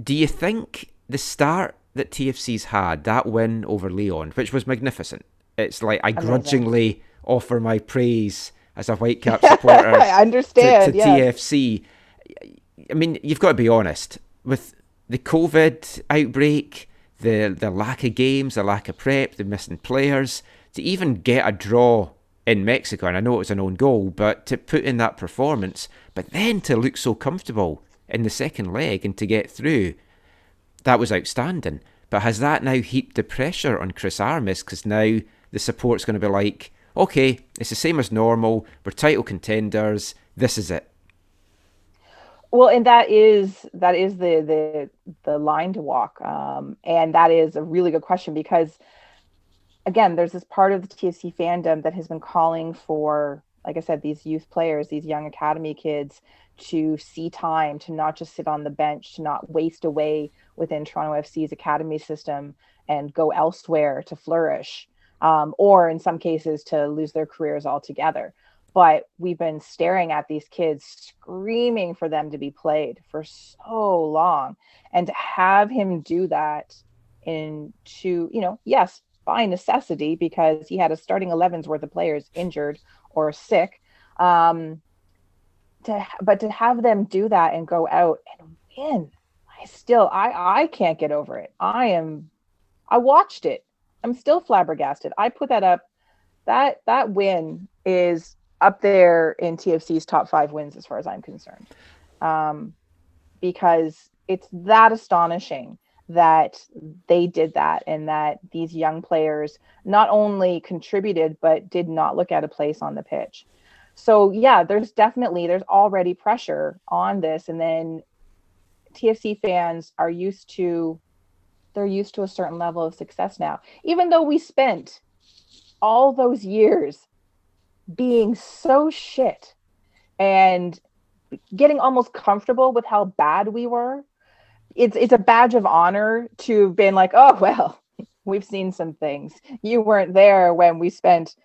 Do you think the start that TFC's had, that win over León, which was magnificent, it's like I grudgingly offer my praise as a Whitecap supporter I understand, to, to yes. TFC. I mean, you've got to be honest with the COVID outbreak, the the lack of games, the lack of prep, the missing players. To even get a draw in Mexico, and I know it was an own goal, but to put in that performance, but then to look so comfortable in the second leg and to get through, that was outstanding. But has that now heaped the pressure on Chris Armas? Because now the support's going to be like, okay, it's the same as normal. We're title contenders. This is it. Well, and that is that is the the the line to walk, um, and that is a really good question because, again, there's this part of the TFC fandom that has been calling for, like I said, these youth players, these young academy kids, to see time, to not just sit on the bench, to not waste away within Toronto FC's academy system and go elsewhere to flourish, um, or in some cases to lose their careers altogether. But we've been staring at these kids screaming for them to be played for so long. And to have him do that in to you know yes by necessity because he had a starting 11's worth of players injured or sick. Um to but to have them do that and go out and win i still i i can't get over it. I am i watched it. I'm still flabbergasted. I put that up. That that win is up there in TFC's top five wins as far as I'm concerned, um, because it's that astonishing that they did that and that these young players not only contributed but did not look at a place on the pitch. So yeah, there's definitely there's already pressure on this, and then TFC fans are used to they're used to a certain level of success now, even though we spent all those years being so shit and getting almost comfortable with how bad we were it's it's a badge of honor to have been like oh well we've seen some things you weren't there when we spent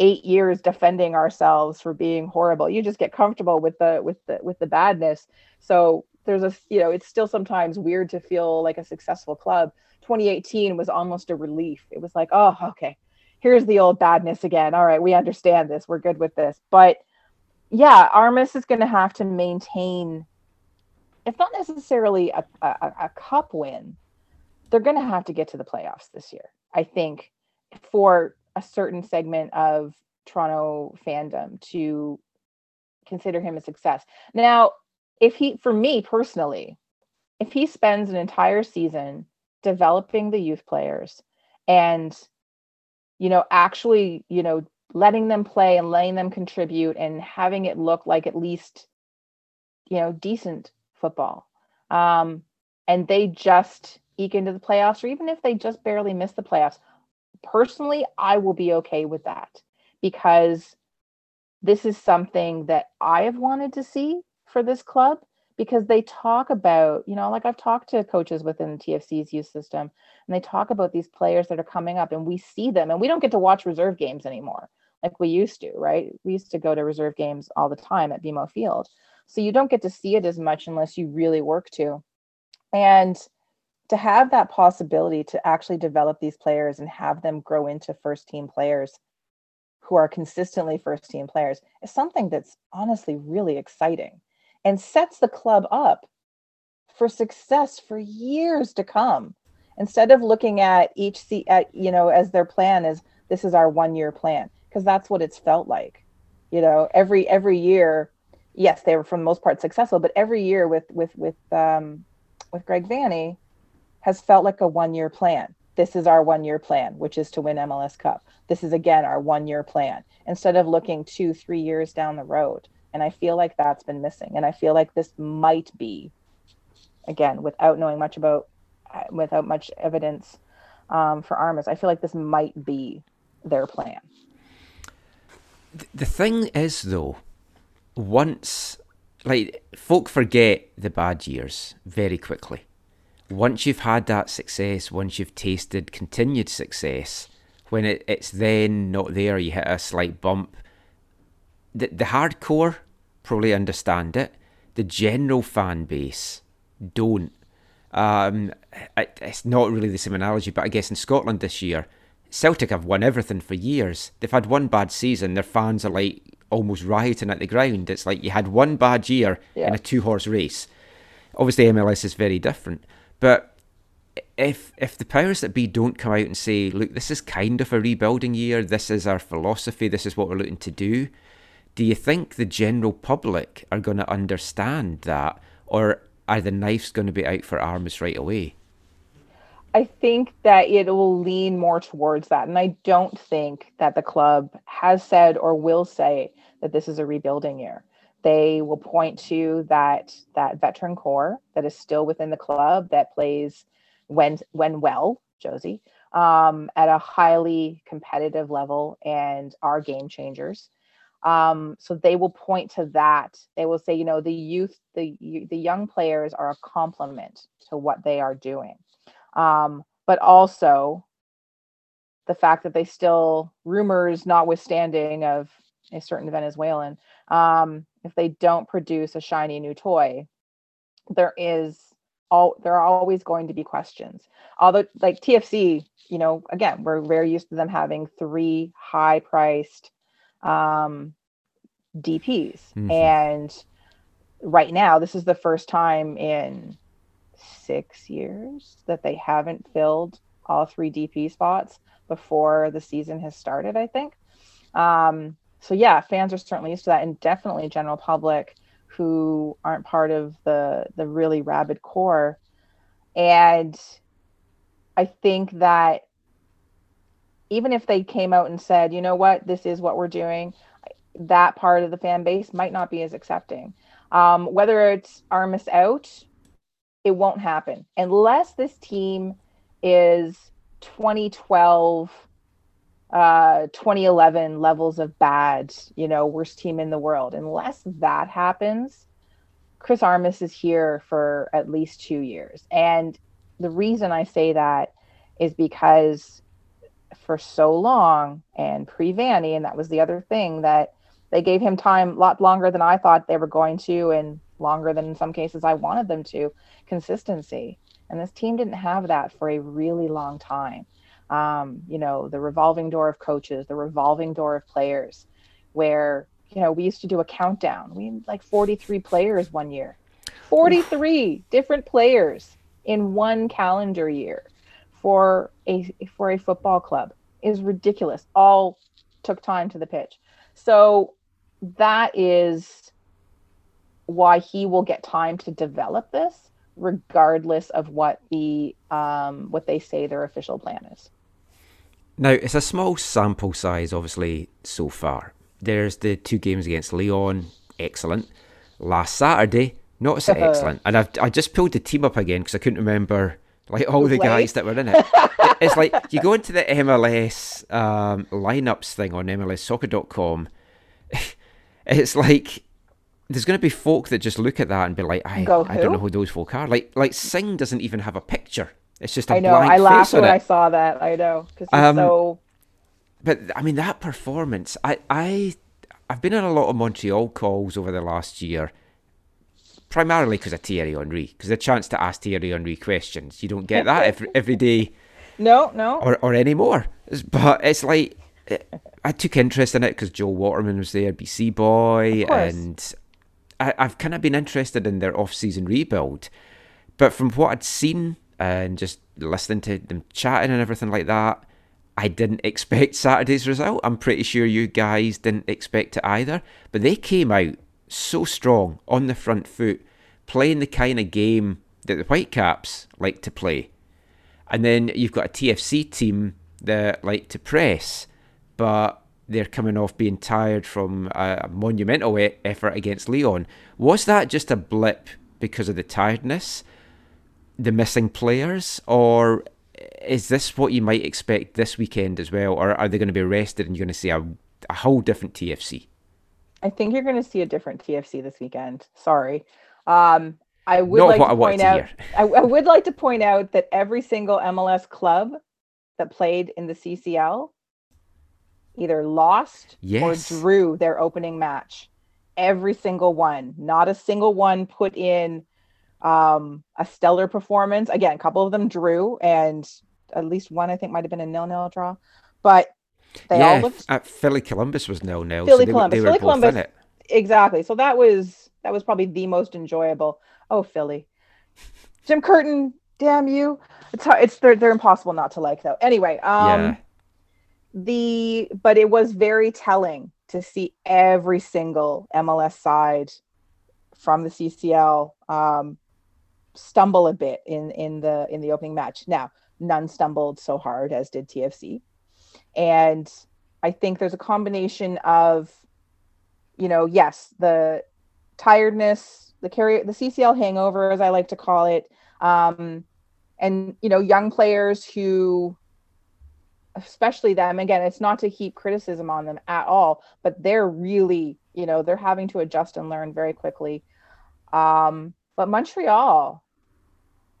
eight years defending ourselves for being horrible you just get comfortable with the with the with the badness so there's a you know it's still sometimes weird to feel like a successful club 2018 was almost a relief it was like oh okay here's the old badness again. All right, we understand this. We're good with this. But yeah, Armas is going to have to maintain, if not necessarily a, a, a cup win, they're going to have to get to the playoffs this year. I think for a certain segment of Toronto fandom to consider him a success. Now, if he, for me personally, if he spends an entire season developing the youth players and you know, actually, you know, letting them play and letting them contribute and having it look like at least, you know, decent football. Um, and they just eke into the playoffs, or even if they just barely miss the playoffs, personally, I will be okay with that because this is something that I have wanted to see for this club because they talk about, you know, like I've talked to coaches within the TFC's youth system, and they talk about these players that are coming up, and we see them, and we don't get to watch reserve games anymore like we used to, right? We used to go to reserve games all the time at BMO Field. So you don't get to see it as much unless you really work to. And to have that possibility to actually develop these players and have them grow into first team players who are consistently first team players is something that's honestly really exciting and sets the club up for success for years to come instead of looking at each se- at you know as their plan is this is our one year plan because that's what it's felt like you know every every year yes they were for the most part successful but every year with with with um with greg vanney has felt like a one year plan. This is our one year plan which is to win mls cup. This is again our one year plan instead of looking two three years down the road. And i feel like that's been missing. And i feel like this might be again without knowing much about without much evidence um, for armas i feel like this might be their plan. The thing is, though, once, like, folk forget the bad years very quickly. Once you've had that success, once you've tasted continued success, when it, it's then not there, you hit a slight bump. The, the hardcore probably understand it. The general fan base don't. Um, it, it's not really the same analogy, but I guess in Scotland this year, Celtic have won everything for years. They've had one bad season. Their fans are like almost rioting at the ground. It's like you had one bad year Yeah. in a two horse race. Obviously, MLS is very different. But if if the powers that be don't come out and say, look, this is kind of a rebuilding year, this is our philosophy, this is what we're looking to do, do you think the general public are going to understand that? Or are the knives going to be out for Armas right away? I think that it will lean more towards that. And I don't think that the club has said or will say that this is a rebuilding year. They will point to that that veteran core that is still within the club that plays when when well, Jozy, um, at a highly competitive level and are game changers. Um, so they will point to that. They will say, you know, the youth, the the young players are a complement to what they are doing um, but also the fact that they still rumors notwithstanding of a certain Venezuelan, um, if they don't produce a shiny new toy, there is all there are always going to be questions. Although like TFC, you know, again, we're very used to them having three high priced um DPs. Mhm. And right now, this is the first time in six years that they haven't filled all three DP spots before the season has started, I think. Um, so yeah, fans are certainly used to that, and definitely general public who aren't part of the the really rabid core. And I think that even if they came out and said, you know what, this is what we're doing, that part of the fan base might not be as accepting. Um, whether it's Armas out, it won't happen unless this team is 2012 uh 2011 levels of bad you know worst team in the world. Unless that happens chris armas is here for at least two years. And the reason i say that is because for so long and pre vanney and that was the other thing that they gave him time a lot longer than i thought they were going to and longer than in some cases i wanted them to consistency. And this team didn't have that for a really long time. Um, you know the revolving door of coaches the revolving door of players where you know we used to do a countdown. We had like 43 players one year. 43 different players in one calendar year for a for a football club. Is ridiculous. All took time to the pitch. So that is why he will get time to develop this regardless of what the um, what they say their official plan is Now, it's a small sample size, obviously, so far. There's the two games against León, excellent. Last Saturday, not so excellent. And I've I just pulled the team up again because I couldn't remember like all the guys that were in it. It- it's like you go into the MLS um, lineups thing on MLSsoccer.com. It's like there's going to be folk that just look at that and be like, I, Go, I don't know who those folk are. Like like Singh doesn't even have a picture. It's just a i know blank i laughed when it. i saw that i know because he's Um, so But I mean that performance, I I I've been on a lot of Montreal calls over the last year, primarily because of Thierry Henry, because the chance to ask Thierry Henry questions, you don't get that every every day no no or or anymore. But it's like eh, I took interest in it because Joel Waterman was there, BC boy, and I, I've kind of been interested in their off-season rebuild, but from what I'd seen and just listening to them chatting and everything like that, I didn't expect Saturday's result. I'm pretty sure you guys didn't expect it either. But they came out so strong on the front foot, playing the kind of game that the Whitecaps like to play. And then you've got a TFC team that like to press, but they're coming off being tired from a monumental e- effort against León. Was that just a blip because of the tiredness, the missing players, or is this what you might expect this weekend as well? Or are they going to be rested and you're going to see a, a whole different TFC? I think you're going to see a different TFC this weekend. Sorry. Um, I would Not like to I point out. hear. I, I would like to point out that every single MLS club that played in the CCL either lost Yes. or drew their opening match. Every single one. Not a single one put in um, a stellar performance. Again, a couple of them drew, and at least one I think might have been a nil-nil draw. But they all yeah, looked uh, Philly Columbus was nil nil. Philly so they, Columbus. They Philly Columbus. exactly. So that was that was probably the most enjoyable. Oh, Philly, Jim Curtin, damn you! It's hard, it's they're they're impossible not to like though. Anyway, um, yeah. The but it was very telling to see every single MLS side from the CCL um, stumble a bit in in the in the opening match. Now, none stumbled so hard as did TFC, and I think there's a combination of, you know, yes, the tiredness, the carry, the CCL hangover, as I like to call it, um, and you know, young players who especially them again it's not to heap criticism on them at all but they're really you know they're having to adjust and learn very quickly. Um but montreal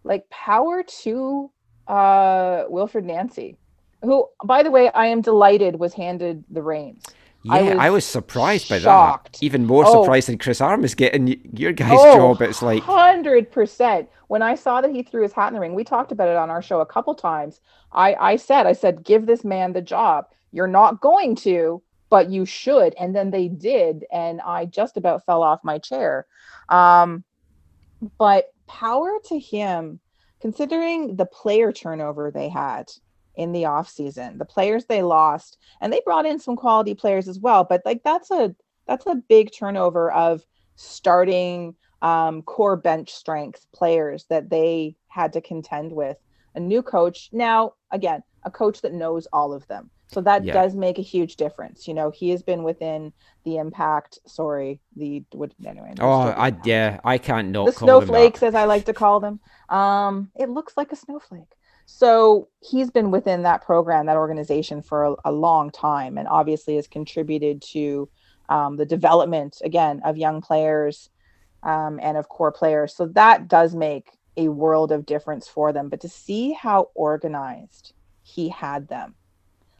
like power to uh Wilfried Nancy who by the way i am delighted was handed the reins Yeah, I I was was, surprised by shocked. that. Even more Oh. surprised than Chris Armas getting your guy's Oh, job. It's like, hundred percent. When I saw that he threw his hat in the ring, we talked about it on our show a couple times. I I said, I said, give this man the job. You're not going to, but you should. And then they did, and I just about fell off my chair. Um, but power to him, considering the player turnover they had in the offseason, the players they lost, and they brought in some quality players as well. But like that's a that's a big turnover of starting um, core bench strength players that they had to contend with. A new coach. Now, again, a coach that knows all of them. So that Yeah. does make a huge difference. You know, he has been within the impact. Sorry, the what anyway. oh, I yeah, I can't not the snowflakes, as I like to call them. Um, it looks like a snowflake. So he's been within that program, that organization for a, a long time, and obviously has contributed to um, the development again of young players um, and of core players. So that does make a world of difference for them. But to see how organized he had them,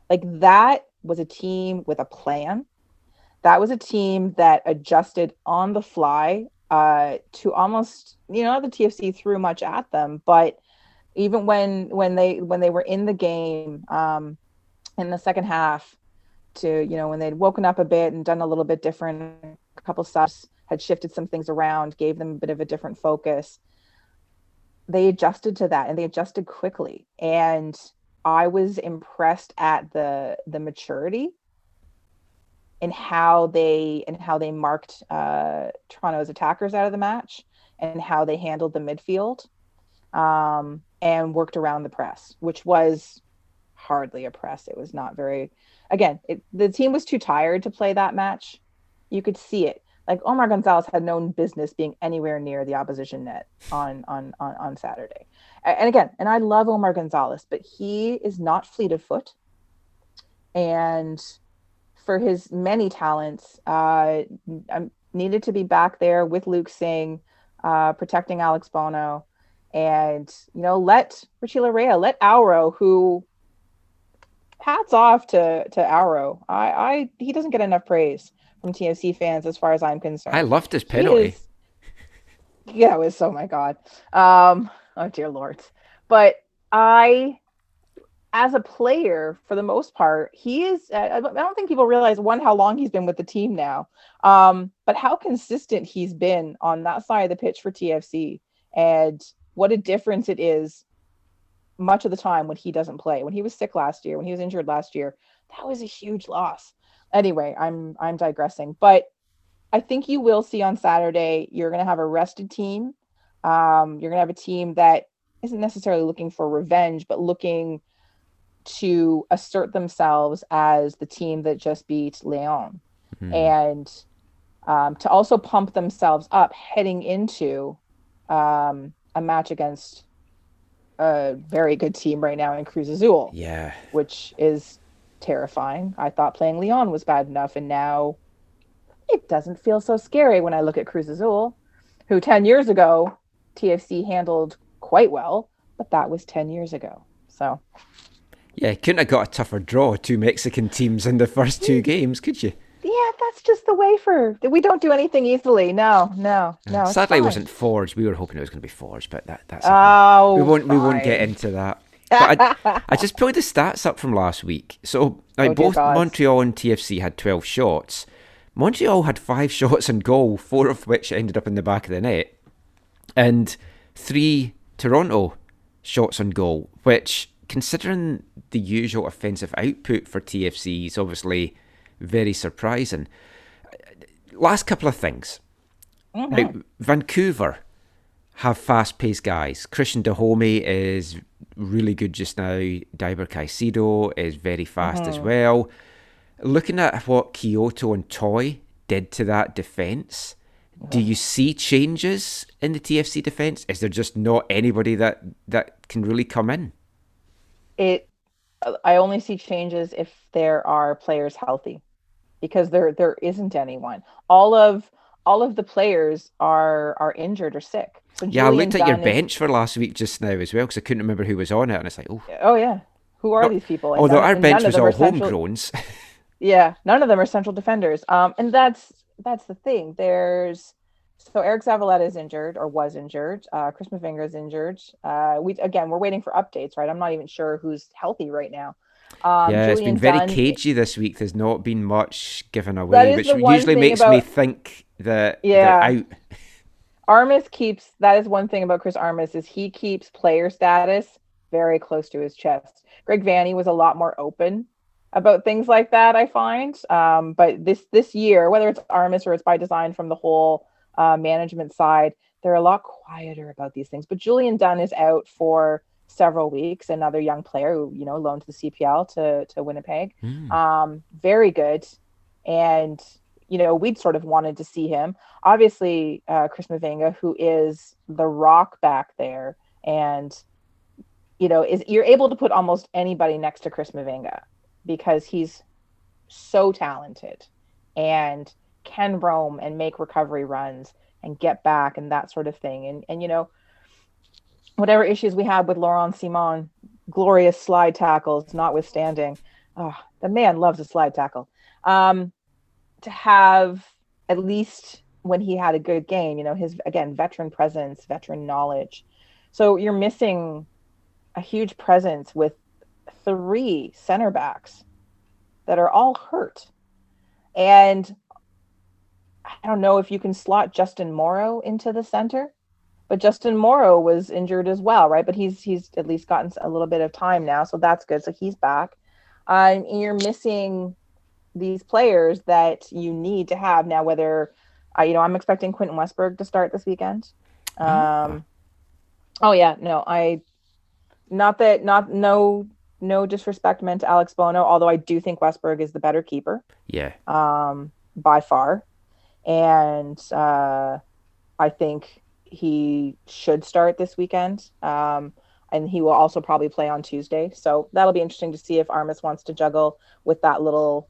like that was a team with a plan. That was a team that adjusted on the fly uh, to almost, you know, the TFC threw much at them, but even when when they when they were in the game um, in the second half, to you know when they'd woken up a bit and done a little bit different, a couple subs had shifted some things around, gave them a bit of a different focus. They adjusted to that and they adjusted quickly, and I was impressed at the the maturity and how they and how they marked uh, Toronto's attackers out of the match and how they handled the midfield um, and worked around the press, which was hardly a press. It was not very. Again, it, the team was too tired to play that match. You could see it. Like Omar Gonzalez had no business being anywhere near the opposition net on on on, on Saturday. And again, and I love Omar Gonzalez, but he is not fleet of foot. And for his many talents, uh, um, needed to be back there with Luke Singh, uh, protecting Alex Bono, and you know let Richie Laryea, let Auro, who hats off to to Auro. I, I he doesn't get enough praise from TFC fans as far as I'm concerned. I loved his penalty. is- yeah, it was oh my god. Um, oh dear lord. But I as a player, for the most part, he is. I I don't think people realize one how long he's been with the team now, um, but how consistent he's been on that side of the pitch for TFC, and what a difference it is. Much of the time when he doesn't play, when he was sick last year, when he was injured last year, that was a huge loss. Anyway, I'm I'm digressing, but I think you will see on Saturday. You're going to have a rested team. Um, you're going to have a team that isn't necessarily looking for revenge, but looking to assert themselves as the team that just beat León Mhm. and um, to also pump themselves up heading into um, a match against a very good team right now in Cruz Azul, Yeah. which is terrifying. I thought playing León was bad enough, and now it doesn't feel so scary when I look at Cruz Azul, who 10 years ago TFC handled quite well, but that was 10 years ago. So, Yeah, couldn't have got a tougher draw. Two Mexican teams in the first two hmm. games, could you? Yeah, that's just the way for we don't do anything easily. No, no, no. Sadly, it wasn't forged. We were hoping it was going to be forged, but that, that's. Oh, we won't. We won't get into that. But I, I just pulled the stats up from last week. So, like Oh, both. Montreal and TFC had twelve shots. Montreal had five shots on goal, four of which ended up in the back of the net, and three Toronto shots on goal, which, considering the usual offensive output for TFC, is obviously very surprising. Last couple of things. Mm-hmm. Like, Vancouver have fast paced guys. Cristian Dájome is really good just now. Deiber Caicedo is very fast as well. Looking at what Quioto and Toye did to that defence, do you see changes in the TFC defence? Is there just not anybody that, that can really come in? it i only see changes if there are players healthy because there there isn't anyone all of all of the players are are injured or sick so Yeah, I looked at your Dunn is- bench for last week just now as well because I couldn't remember who was on it, and it's like, oh, oh yeah who are No, these people And although none- our bench was all are central- homegrowns. yeah none of them are central defenders um and that's that's the thing there's so Eric Zavaleta is injured or was injured. Uh, Chris Mavinga is injured. Uh, we again, we're waiting for updates, right? I'm not even sure who's healthy right now. Um, yeah, it's Julian been very Dunn- cagey this week. There's not been much given away, which usually makes me think that Yeah. they're out. Armas keeps that is one thing about Chris Armas is he keeps player status very close to his chest. Greg Vanney was a lot more open about things like that, I find. Um, but this this year, whether it's Armas or it's by design from the whole uh, management side, they're a lot quieter about these things. But Julian Dunn is out for several weeks. Another young player who you know loaned to the CPL to to Winnipeg. Hmm. Um, very good, and you know we'd sort of wanted to see him. Obviously, uh, Chris Mavinga, who is the rock back there, and you know is you're able to put almost anybody next to Chris Mavinga because he's so talented and can roam and make recovery runs and get back and that sort of thing. And and you know whatever issues we had with Laurent Ciman, glorious slide tackles notwithstanding, oh, the man loves a slide tackle. Um, to have at least when he had a good game, you know, his again veteran presence, veteran knowledge. So you're missing a huge presence with three center backs that are all hurt. And I don't know if you can slot Justin Morrow into the center, but Justin Morrow was injured as well, right? But he's he's at least gotten a little bit of time now, so that's good. So he's back. Um, and you're missing these players that you need to have now. Whether uh, you know, I'm expecting Quentin Westberg to start this weekend. Um, oh yeah, no, I not that not no no disrespect meant to Alex Bono, although I do think Westberg is the better keeper Yeah, um, by far. And uh, I think he should start this weekend. Um, and he will also probably play on Tuesday. So that'll be interesting to see if Armas wants to juggle with that little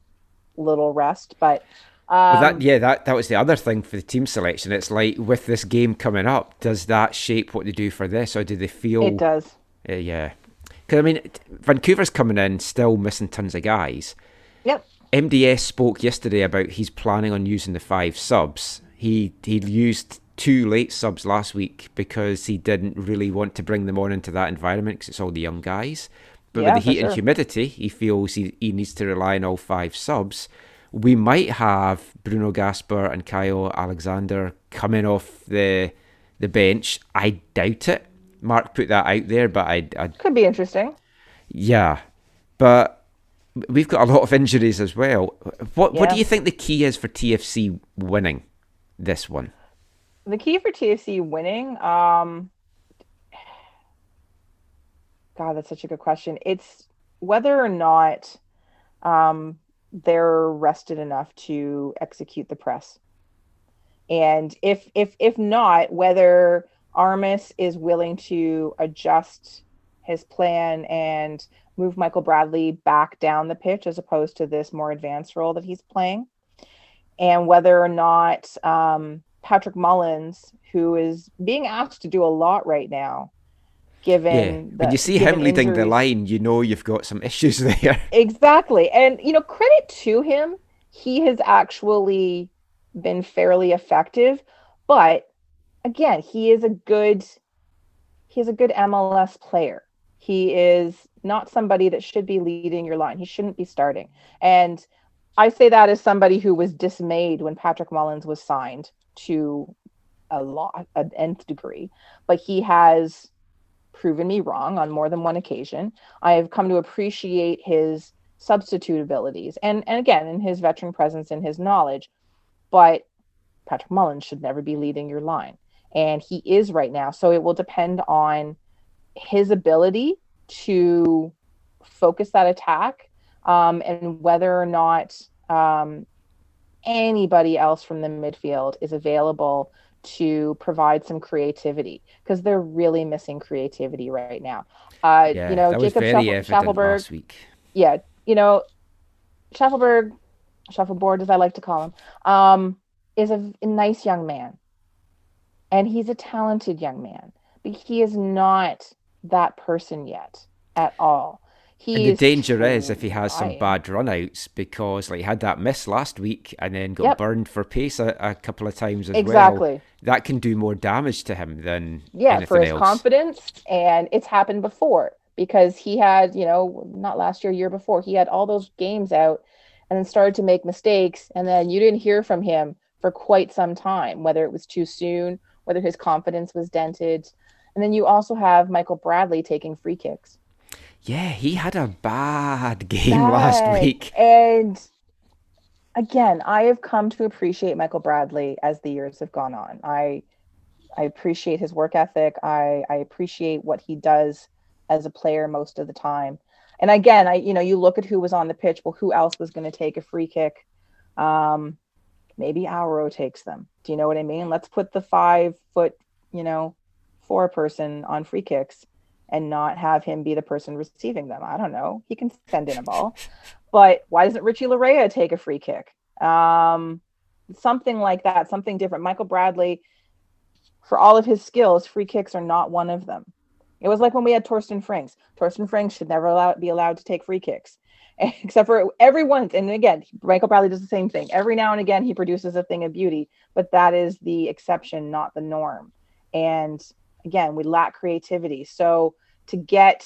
little rest. But um, well, that yeah, that that was the other thing for the team selection. It's like with this game coming up, does that shape what they do for this, or do they feel? it does. Uh, yeah, because I mean, Vancouver's coming in still missing tons of guys. Yep. MDS spoke yesterday about he's planning on using the five subs. He he used two late subs last week because he didn't really want to bring them on into that environment because it's all the young guys. But Yeah, with the heat and humidity, he feels he, he needs to rely on all five subs. We might have Bruno Gaspar and Caio Alexandre coming off the the bench. I doubt it. Marc put that out there, but I, I Could be interesting. yeah, but we've got a lot of injuries as well. What what do you think the key is for TFC winning this one? The key for TFC winning, um, God, that's such a good question. It's whether or not um, they're rested enough to execute the press, and if if if not, whether Armas is willing to adjust his plan and move Michael Bradley back down the pitch as opposed to this more advanced role that he's playing, and whether or not um, Patrick Mullins, who is being asked to do a lot right now, given yeah, when you see him leading the line, you know you've got some issues there. Exactly. And you know, credit to him, he has actually been fairly effective, but again, he is a good he is a good MLS player. He is not somebody that should be leading your line. He shouldn't be starting. And I say that as somebody who was dismayed when Patrick Mullins was signed to a lot an nth degree, but he has proven me wrong on more than one occasion. I have come to appreciate his substitute abilities and, and again, in his veteran presence and his knowledge. But Patrick Mullins should never be leading your line. And he is right now. So it will depend on his ability to focus that attack um, and whether or not um, anybody else from the midfield is available to provide some creativity because they're really missing creativity right now. Uh, Yeah, you know, Jacob Shaffelburg, yeah, you know, Shaffelburg, Shuffleboard, as I like to call him, um, is a, a nice young man. And he's a talented young man, but he is not that person yet at all. The danger is if he has some bad runouts because like he had that miss last week and then got Yep. burned for pace a, a couple of times as Exactly. well. That can do more damage to him than yeah for his else. confidence and it's happened before because he had you know not last year year before he had all those games out and then started to make mistakes and then you didn't hear from him for quite some time whether it was too soon whether his confidence was dented and then you also have michael bradley taking free kicks yeah, he had a bad game last week. And again, I have come to appreciate Michael Bradley as the years have gone on. I I appreciate his work ethic. I I appreciate what he does as a player most of the time. And again, I you know, you look at who was on the pitch. Well, who else was going to take a free kick? Um, maybe Auro takes them. Do you know what I mean? Let's put the five foot, you know, four person on free kicks and not have him be the person receiving them. I don't know. He can send in a ball. But why doesn't Richie Laryea take a free kick? Um, something like that, something different. Michael Bradley, for all of his skills, free kicks are not one of them. It was like when we had Torsten Frings. Torsten Frings should never allow, be allowed to take free kicks, except for every once. And again, Michael Bradley does the same thing. Every now and again, he produces a thing of beauty, but that is the exception, not the norm. And again, we lack creativity. So to get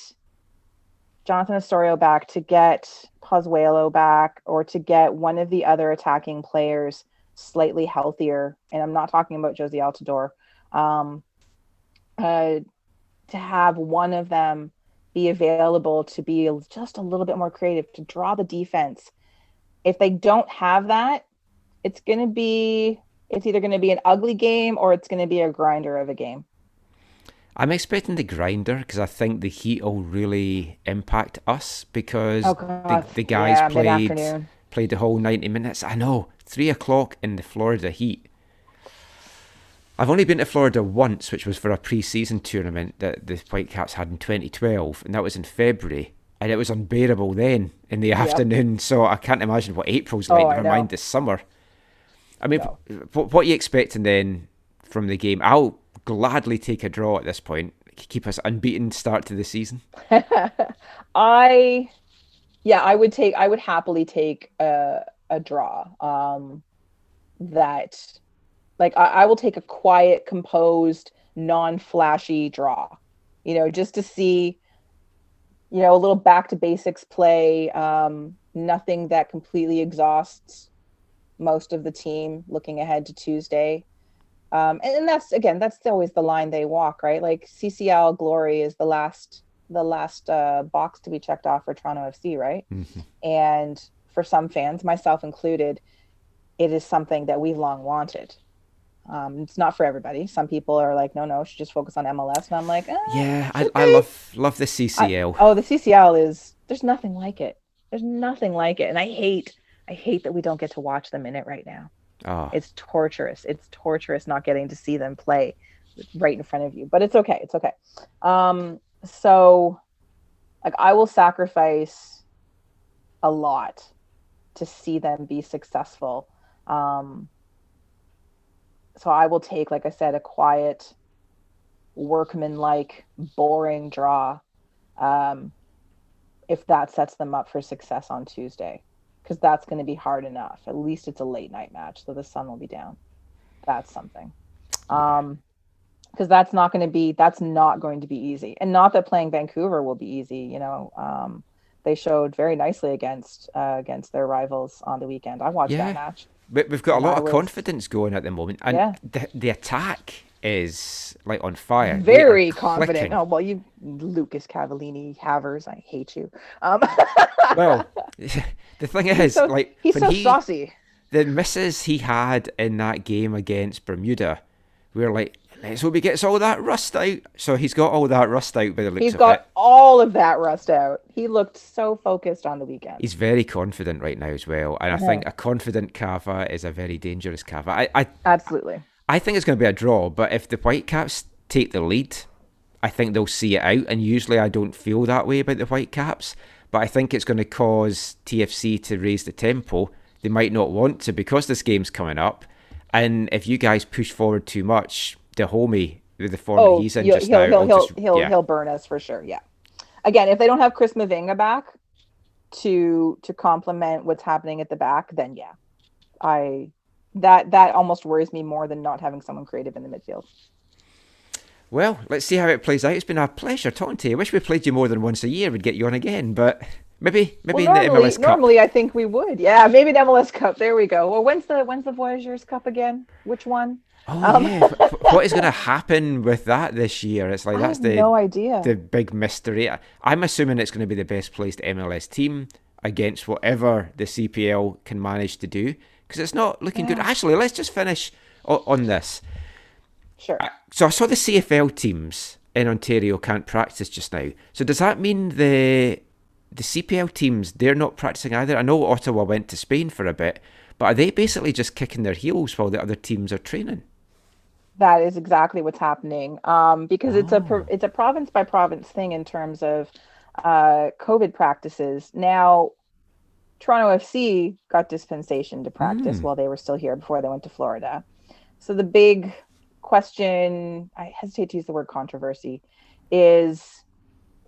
Jonathan Osorio back, to get Pozuelo back, or to get one of the other attacking players slightly healthier, and I'm not talking about Jozy Altidore, um, uh, to have one of them be available to be just a little bit more creative, to draw the defense. If they don't have that, it's going to be, it's either going to be an ugly game or it's going to be a grinder of a game. I'm expecting the grinder because I think the heat will really impact us because Oh, the, the guys Yeah, played played the whole 90 minutes. I know, three o'clock in the Florida heat. I've only been to Florida once, which was for a pre-season tournament that the Whitecaps had in 2012, and that was in February, and it was unbearable then in the afternoon. So I can't imagine what April's like. Oh, never mind this summer. I mean, what, what are you expecting then from the game? I'll gladly take a draw at this point. Keep us unbeaten start to the season. I, yeah, I would take, I would happily take a, a draw. Um, that, like, I, I will take a quiet, composed, non-flashy draw. You know, just to see you know, a little back to basics play. Um, nothing that completely exhausts most of the team looking ahead to Tuesday. Um, and, and that's again, that's always the line they walk, right? Like CCL glory is the last the last uh, box to be checked off for Toronto FC, right? Mm-hmm. And for some fans, myself included, it is something that we've long wanted. Um, it's not for everybody. Some people are like, no, no, should just focus on MLS, and I'm like, eh, Yeah, I, I love love the CCL. oh, the CCL is there's nothing like it. There's nothing like it, and I hate I hate that we don't get to watch them in it right now. Oh, It's torturous. It's torturous not getting to see them play right in front of you. But it's okay. It's okay. Um, so like I will sacrifice a lot to see them be successful. Um, so I will take, like I said, a quiet, workman-like, boring draw, um, if that sets them up for success on Tuesday, because that's going to be hard enough. At least it's a late night match, so the sun will be down. That's something. Um, because that's not going to be that's not going to be easy, and not that playing Vancouver will be easy. You know, um, they showed very nicely against uh, against their rivals on the weekend. I watched Yeah. that match. but we've got a lot of confidence going at the moment, and Yeah. the the attack is like on fire. Very confident. clicking. Oh well, you Lucas Cavallini Havers, I hate you. Um, Well, the thing is, so, like he's when so he saucy. the misses he had in that game against Bermuda, we were like, let's hope he gets all that rust out. So he's got all that rust out by the looks He's got it. all of that rust out. He looked so focused on the weekend. He's very confident right now as well, and I Uh-huh. think a confident Cava is a very dangerous Cava. I, I, Absolutely. I think it's going to be a draw, but if the Whitecaps take the lead, I think they'll see it out. And usually I don't feel that way about the Whitecaps, but I think it's going to cause TFC to raise the tempo. They might not want to because this game's coming up. And if you guys push forward too much, the homie with the form Oh, he's in he'll just he'll now, he'll he'll, just- he'll, yeah. he'll burn us for sure. Yeah. Again, if they don't have Chris Mavinga back to to complement what's happening at the back, then yeah, I that that almost worries me more than not having someone creative in the midfield. Well, let's see how it plays out. It's been a pleasure talking to you. I wish we played you more than once a year. We'd get you on again, but maybe maybe well, in the MLS Cup. normally I think we would. Yeah, maybe the MLS Cup. There we go. Well, when's the when's the Voyageurs Cup again? Which one? Oh Um, yeah, Wh- wh- what is going to happen with that this year? It's like I that's the no idea. the big mystery. I'm assuming it's going to be the best placed MLS team against whatever the CPL can manage to do because it's not looking good. Actually, let's just finish o- on this. Sure. So I saw the CFL teams in Ontario can't practice just now. So does that mean the the CPL teams they're not practicing either? I know Ottawa went to Spain for a bit, but are they basically just kicking their heels while the other teams are training? That is exactly what's happening. Um, because it's a Oh. it's a province by province thing in terms of uh, COVID practices. Now, Toronto FC got dispensation to practice Mm. while they were still here before they went to Florida. So the big question, I hesitate to use the word controversy, is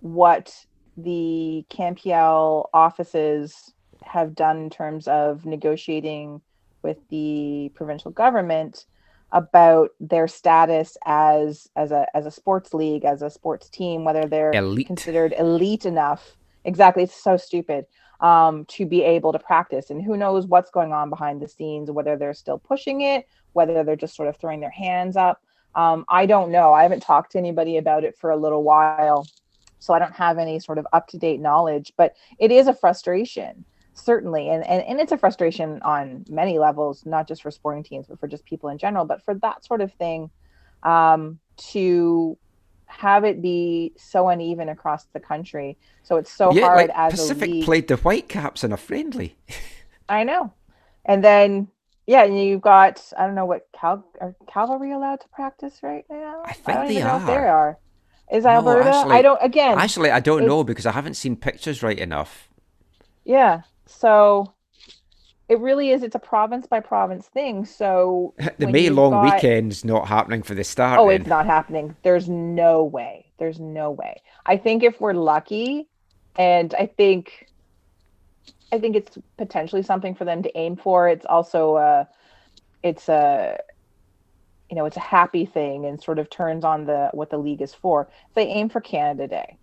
what the CanPL offices have done in terms of negotiating with the provincial government about their status as as a as a sports league as a sports team whether they're Elite. considered elite enough exactly it's so stupid um to be able to practice. And who knows what's going on behind the scenes whether they're still pushing it whether they're just sort of throwing their hands up. Um i don't know. I haven't talked to anybody about it for a little while so i don't have any sort of up to date knowledge but it is a frustration certainly. And, and and it's a frustration on many levels not just for sporting teams but for just people in general. But for that sort of thing um to have it be so uneven across the country so it's so yeah, hard like as Pacific a league played the Whitecaps in a friendly. i know and then yeah and you've got i don't know what cal are cavalry allowed to practice right now I think don't they if they are. are is No, alberta i don't again Actually, I don't know because I haven't seen pictures right enough. Yeah. So it really is. It's a province by province thing. So The May long got- weekend's not happening for the start. Oh, then. it's not happening. There's no way. There's no way. I think if we're lucky, and I think, I think it's potentially something for them to aim for. It's also a, it's a, you know, it's a happy thing and sort of turns on the what the league is for. They aim for Canada Day.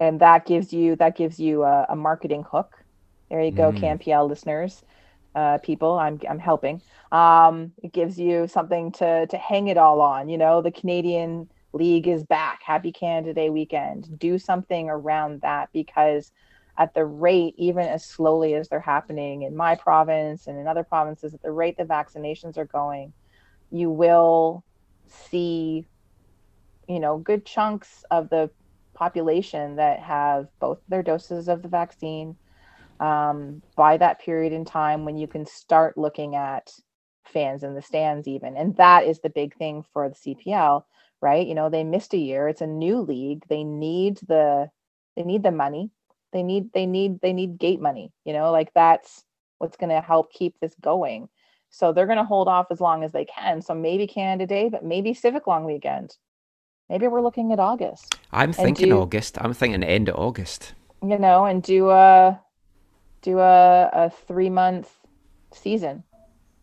and that gives you that gives you a, a marketing hook. There you go, Mm. CanPL listeners, uh, people. I'm I'm helping. Um, it gives you something to to hang it all on. You know, the Canadian League is back. Happy Canada Day weekend. Do something around that because at the rate, even as slowly as they're happening in my province and in other provinces, at the rate the vaccinations are going, you will see, you know, good chunks of the population that have both their doses of the vaccine um, by that period in time when you can start looking at fans in the stands even. And that is the big thing for the cpl right? You know they missed a year. It's a new league. They need the they need the money. They need they need they need gate money you know? Like that's what's going to help keep this going. So they're going to hold off as long as they can. So maybe canada day but maybe civic long weekend. Maybe we're looking at august. I'm thinking do- August. I'm thinking end of August. you know, and do a do a a three month season,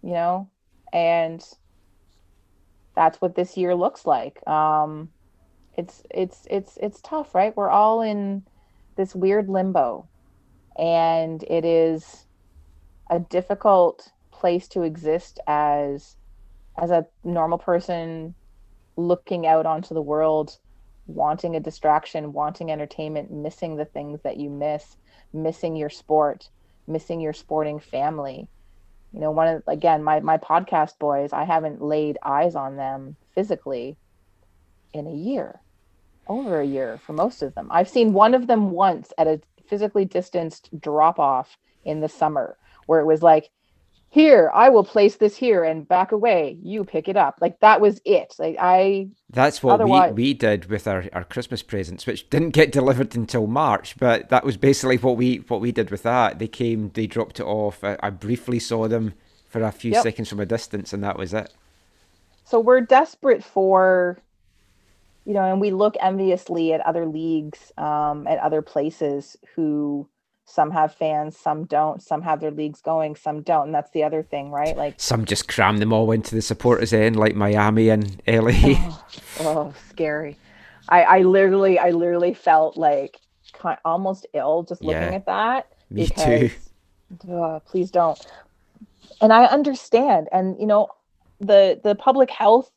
you know, and that's what this year looks like. Um, it's it's it's it's tough, right? We're all in this weird limbo, and it is a difficult place to exist as as a normal person looking out onto the world wanting a distraction, wanting entertainment, missing the things that you miss, missing your sport, missing your sporting family. You know, one of again, my my podcast boys, I haven't laid eyes on them physically in a year. Over a year for most of them. I've seen one of them once at a physically distanced drop off in the summer where it was like here, I will place this here and back away. You pick it up. Like that was it. Like I That's what Otherwise- we, we did with our, our Christmas presents, which didn't get delivered until March, but that was basically what we what we did with that. They came, they dropped it off. I, I briefly saw them for a few Yep. seconds from a distance, and that was it. so we're desperate for you know and we look enviously at other leagues um, at other places who some have fans some don't. Some have their leagues going some don't and that's the other thing right? Like Some just cram them all into the supporters end, like Miami and LA. oh, oh scary. I i literally i literally felt like ki almost ill just looking Yeah. at that Me too. uh, please don't. And i understand. And you know the the public health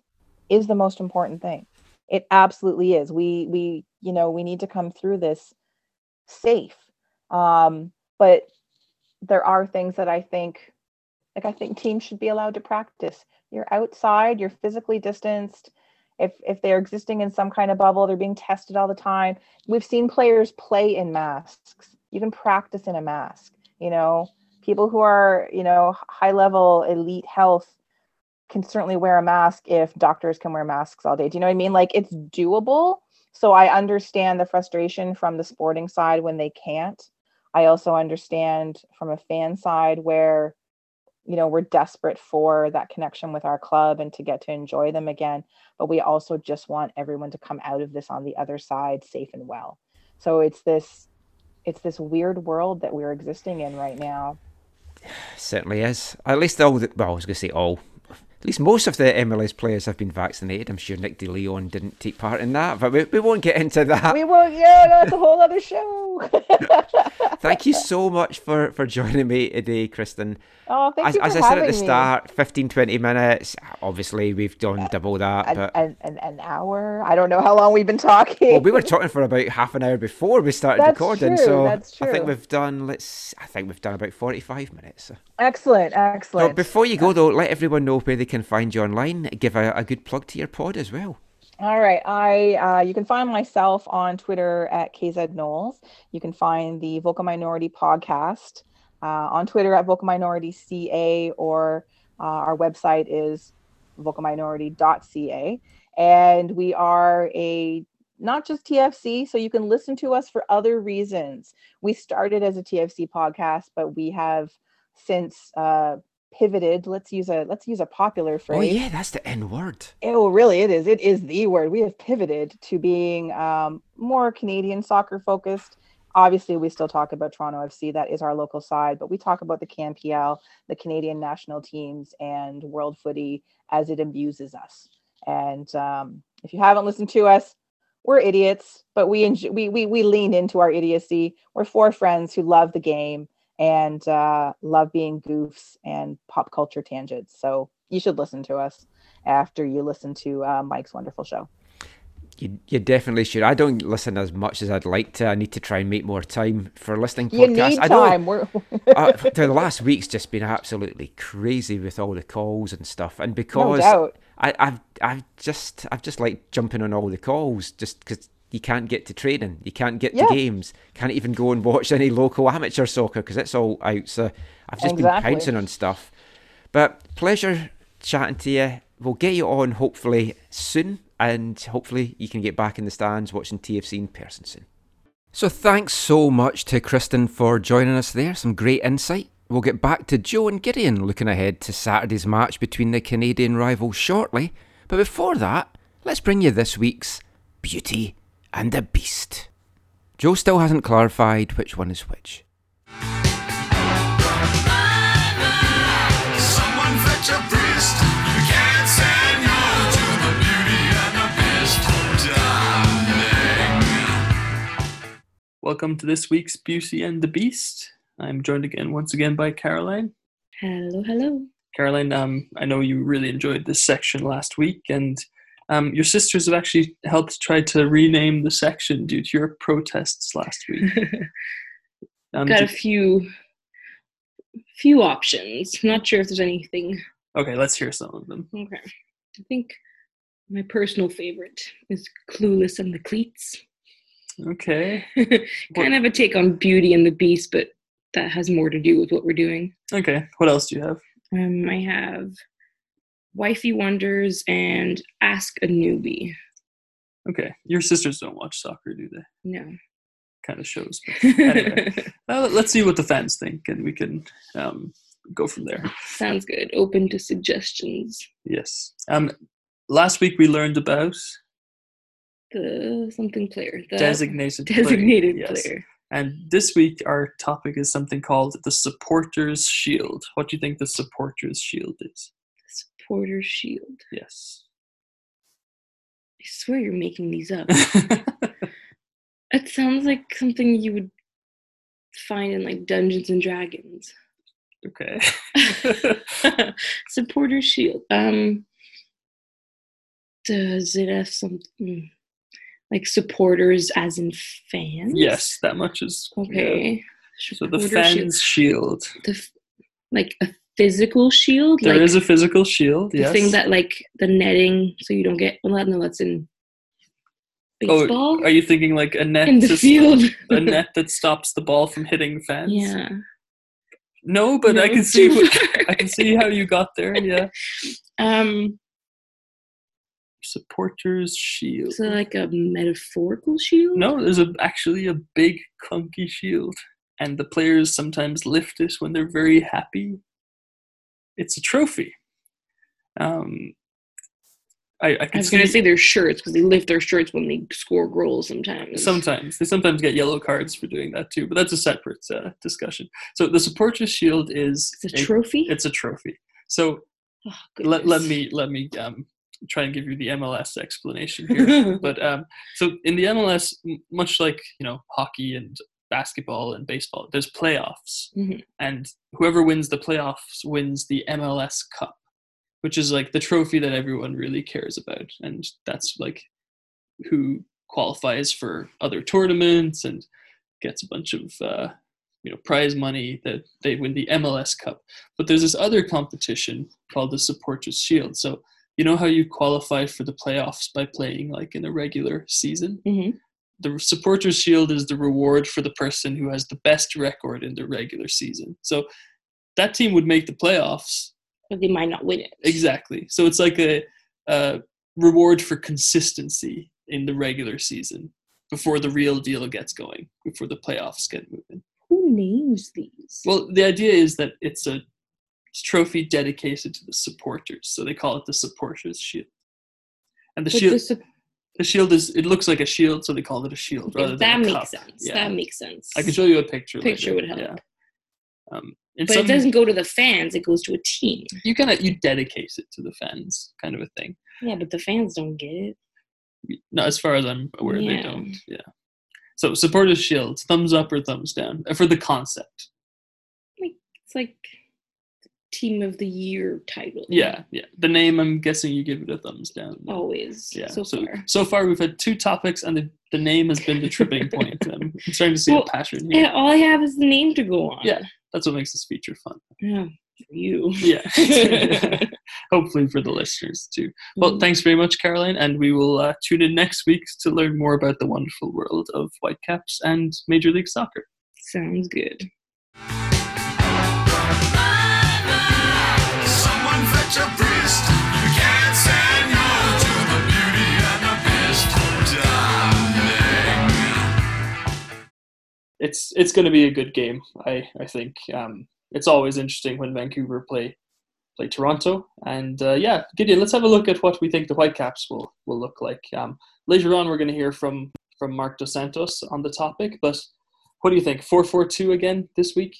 is the most important thing. It absolutely is. We we you know we need to come through this safe um but there are things that i think like i think teams should be allowed to practice. You're outside you're physically distanced. If if they're existing in some kind of bubble they're being tested all the time. We've seen players play in masks you can practice in a mask you know? People who are you know high level elite health can certainly wear a mask if doctors can wear masks all day. Do you know what i mean? Like it's doable. So i understand the frustration from the sporting side when they can't i also understand from a fan side where you know we're desperate for that connection with our club and to get to enjoy them again but we also just want everyone to come out of this on the other side safe and well so it's this it's this weird world that we're existing in right now Certainly is. At least all the, well, I was going to say all. Least most of the MLS players have been vaccinated. I'm sure Nick DeLeon didn't take part in that, but we, we won't get into that. we won't yeah that's a whole other show Thank you so much for, for joining me today, Kristen. oh thank As, you for as I said at the me. start, 15, 20 minutes. Obviously, we've done uh, double that, an, but an, an, an hour i don't know how long we've been talking well, we were talking for about half an hour before we started That's recording. true, So that's I think we've done. Let's. I think we've done about 45 minutes. Excellent excellent before you go though, let everyone know where they can find you online. Give a, a good plug to your pod as well. All right. I uh, you can find myself on Twitter at KZ Knowles. You can find the Vocal Minority podcast uh, on Twitter at Vocal Minority CA or uh, our website is vocalminority.ca. And we are a not just TFC, so you can listen to us for other reasons. We started as a TFC podcast, but we have since uh, pivoted. Let's use a let's use a popular phrase Oh yeah, that's the N word. Oh, really? It is. It is the word. We have pivoted to being um, more Canadian soccer focused. Obviously, we still talk about Toronto FC. That is our local side, but we talk about the CanPL, the Canadian national teams, and world footy as it abuses us. And um, if you haven't listened to us, we're idiots, but we enjoy, we we we lean into our idiocy. We're four friends who love the game and uh, love being goofs and pop culture tangents. So you should listen to us after you listen to uh, Mike's wonderful show. You, you definitely should. I don't listen as much as I'd like to. I need to try and make more time for listening You podcasts. need I know time. We're uh, the last week's just been absolutely crazy with all the calls and stuff, and no because doubt. I, I've I've just I've just like jumping on all the calls just because you can't get to training, you can't get Yeah. to games, can't even go and watch any local amateur soccer because it's all out. So I've just Exactly. been pouncing on stuff. But pleasure chatting to you. We'll get you on hopefully soon, and hopefully you can get back in the stands watching TFC in person soon. So thanks so much to Kristen for joining us there. Some great insight. We'll get back to Joe and Gideon looking ahead to Saturday's match between the Canadian rivals shortly. But before that, let's bring you this week's Beauty and the Beast. Joe still hasn't clarified which one is which. Someone fetch a priest. You can't say no to the beauty and the beast, darling. Welcome to this week's Beauty and the Beast. I'm joined again, once again, by Caroline. Hello, hello. Caroline, um, I know you really enjoyed this section last week, and um, your sisters have actually helped try to rename the section due to your protests last week. Um, Got a few few options. Not sure if there's anything. okay, let's hear some of them. Okay. I think my personal favorite is Clueless and the Cleats. Okay, kind of a take on Beauty and the Beast, but that has more to do with what we're doing. okay. What else do you have? Um, I have Wifey Wonders and Ask a Newbie. Okay, your sisters don't watch soccer, do they? No. Kind of shows. Anyway, uh, let's see what the fans think, and we can um, go from there. Sounds good. Open to suggestions. Yes. Um, last week we learned about The something player. The designated player. designated Yes. player. And this week our topic is something called the supporters shield. What do you think the supporters shield is? Supporter Shield. Yes. I swear you're making these up. it sounds like something you would find in like Dungeons and Dragons. Okay. Supporter Shield. Um does it have something like supporters as in fans? yes, that much is yeah. Okay. So the Supporter shield. fans shield. The f- like a physical shield? There like is a physical shield. the Yes. thing that like the netting so you don't get well no that's in baseball. Oh, are you thinking like a net In the field. a net that stops the ball from hitting fans? yeah. No, but I can see what. I can see how you got there. Yeah. Um Supporters shield. so like a metaphorical shield? No, there's a, actually a big clunky shield, and the players sometimes lift it when they're very happy. It's a trophy. Um, I, I I was gonna say their shirts because they lift their shirts when they score goals sometimes. sometimes they sometimes get yellow cards for doing that too, but that's a separate uh, discussion. So the supporters shield is It's a trophy? It's a trophy. So Oh, let, let me let me um, try and give you the MLS explanation here. but um, so in the MLS, much like you know hockey and basketball and baseball, there's playoffs, Mhm. and whoever wins the playoffs wins the MLS Cup, which is like the trophy that everyone really cares about, and that's like who qualifies for other tournaments and gets a bunch of uh, you know prize money that they win the MLS Cup. But there's this other competition called the Supporters Shield. So you know how you qualify for the playoffs by playing like in a regular season. Mhm. The Supporters Shield is the reward for the person who has the best record in the regular season. So that team would make the playoffs. But they might not win it. Exactly. So it's like a, a reward for consistency in the regular season before the real deal gets going, before the playoffs get moving. Who names these? Well, the idea is that it's a trophy dedicated to the supporters, so they call it the supporters shield. And the But shield, the sup- the shield is it looks like a shield, so they call it a shield rather that than a makes cup. sense. Yeah. That makes sense. I can show you a picture. Picture later. would help. Yeah. Um, but some- it doesn't go to the fans; it goes to a team. You kind of you dedicate it to the fans, kind of a thing. Yeah, but the fans don't get it. No, as far as I'm aware, they don't. Yeah. So supporters shield, thumbs up or thumbs down uh, for the concept. Like It's like team of the year title. Yeah, yeah. The name, I'm guessing you give it a thumbs down. Always. Yeah. So, so far. so far we've had two topics, and the, the name has been the tripping point. I'm starting to see Well, a pattern here. all I have is the name to go on. Yeah, that's what makes this feature fun. Yeah. For you. Yeah. Hopefully for the listeners too. Well, Mhm. thanks very much, Caroline, and we will uh, tune in next week to learn more about the wonderful world of Whitecaps and Major League Soccer. Sounds good. It's it's going to be a good game. I I think um, it's always interesting when Vancouver play play Toronto, and uh, yeah, Gideon, let's have a look at what we think the Whitecaps will will look like. Um, later on, we're going to hear from from Marc Dos Santos on the topic, but what do you think? Four four two again this week?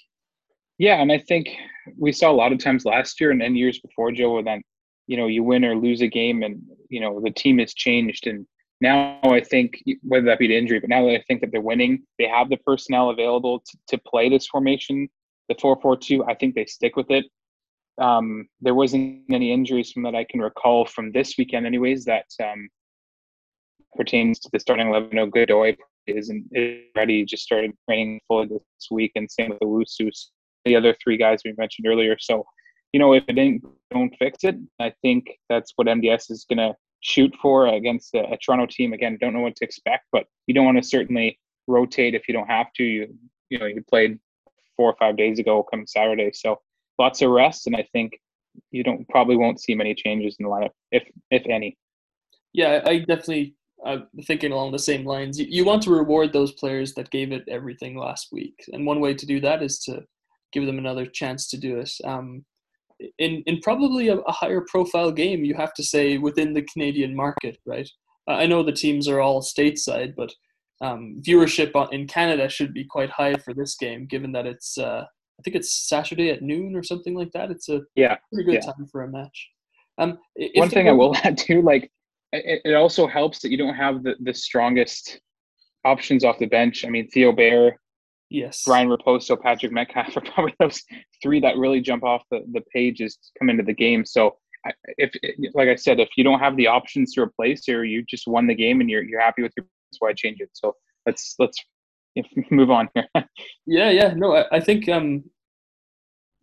Yeah, and I think we saw a lot of times last year and, and years before Joe where then, you know, you win or lose a game and you know the team has changed and now I think whether that be the injury, but now that I think that they're winning, they have the personnel available to, to play this formation, the four four two. I think they stick with it. Um, there wasn't any injuries from that I can recall from this weekend, anyways. That um, pertains to the starting eleven. No, Godoy isn't is ready. Just started training fully this week, and same with the Wusu the other three guys we mentioned earlier. So, you know, if it ain't, don't fix it. I think that's what MDS is going to shoot for against a, a Toronto team. Again, don't know what to expect, but you don't want to certainly rotate if you don't have to. You, you know, you played four or five days ago, come Saturday, so lots of rest, and I think you don't probably won't see many changes in the lineup, if if any. Yeah, I definitely I'm thinking along the same lines. You, you want to reward those players that gave it everything last week, and one way to do that is to give them another chance to do it. Um, in in probably a, a higher profile game, you have to say within the Canadian market, right? I know the teams are all stateside, but um, viewership in Canada should be quite high for this game, given that it's uh, I think it's Saturday at noon or something like that. It's a Yeah, pretty good yeah. time for a match. Um, One thing I will add too, like it, it also helps that you don't have the, the strongest options off the bench. I mean, Theo Bair, Yes. Ryan Raposo, Patrick Metcalfe are probably those three that really jump off the, the pages to come into the game. So, I- if like I said, if you don't have the options to replace or you just won the game and you're you're happy with your, that's why change it. So let's let's move on here. Yeah, yeah. No, I, I think um,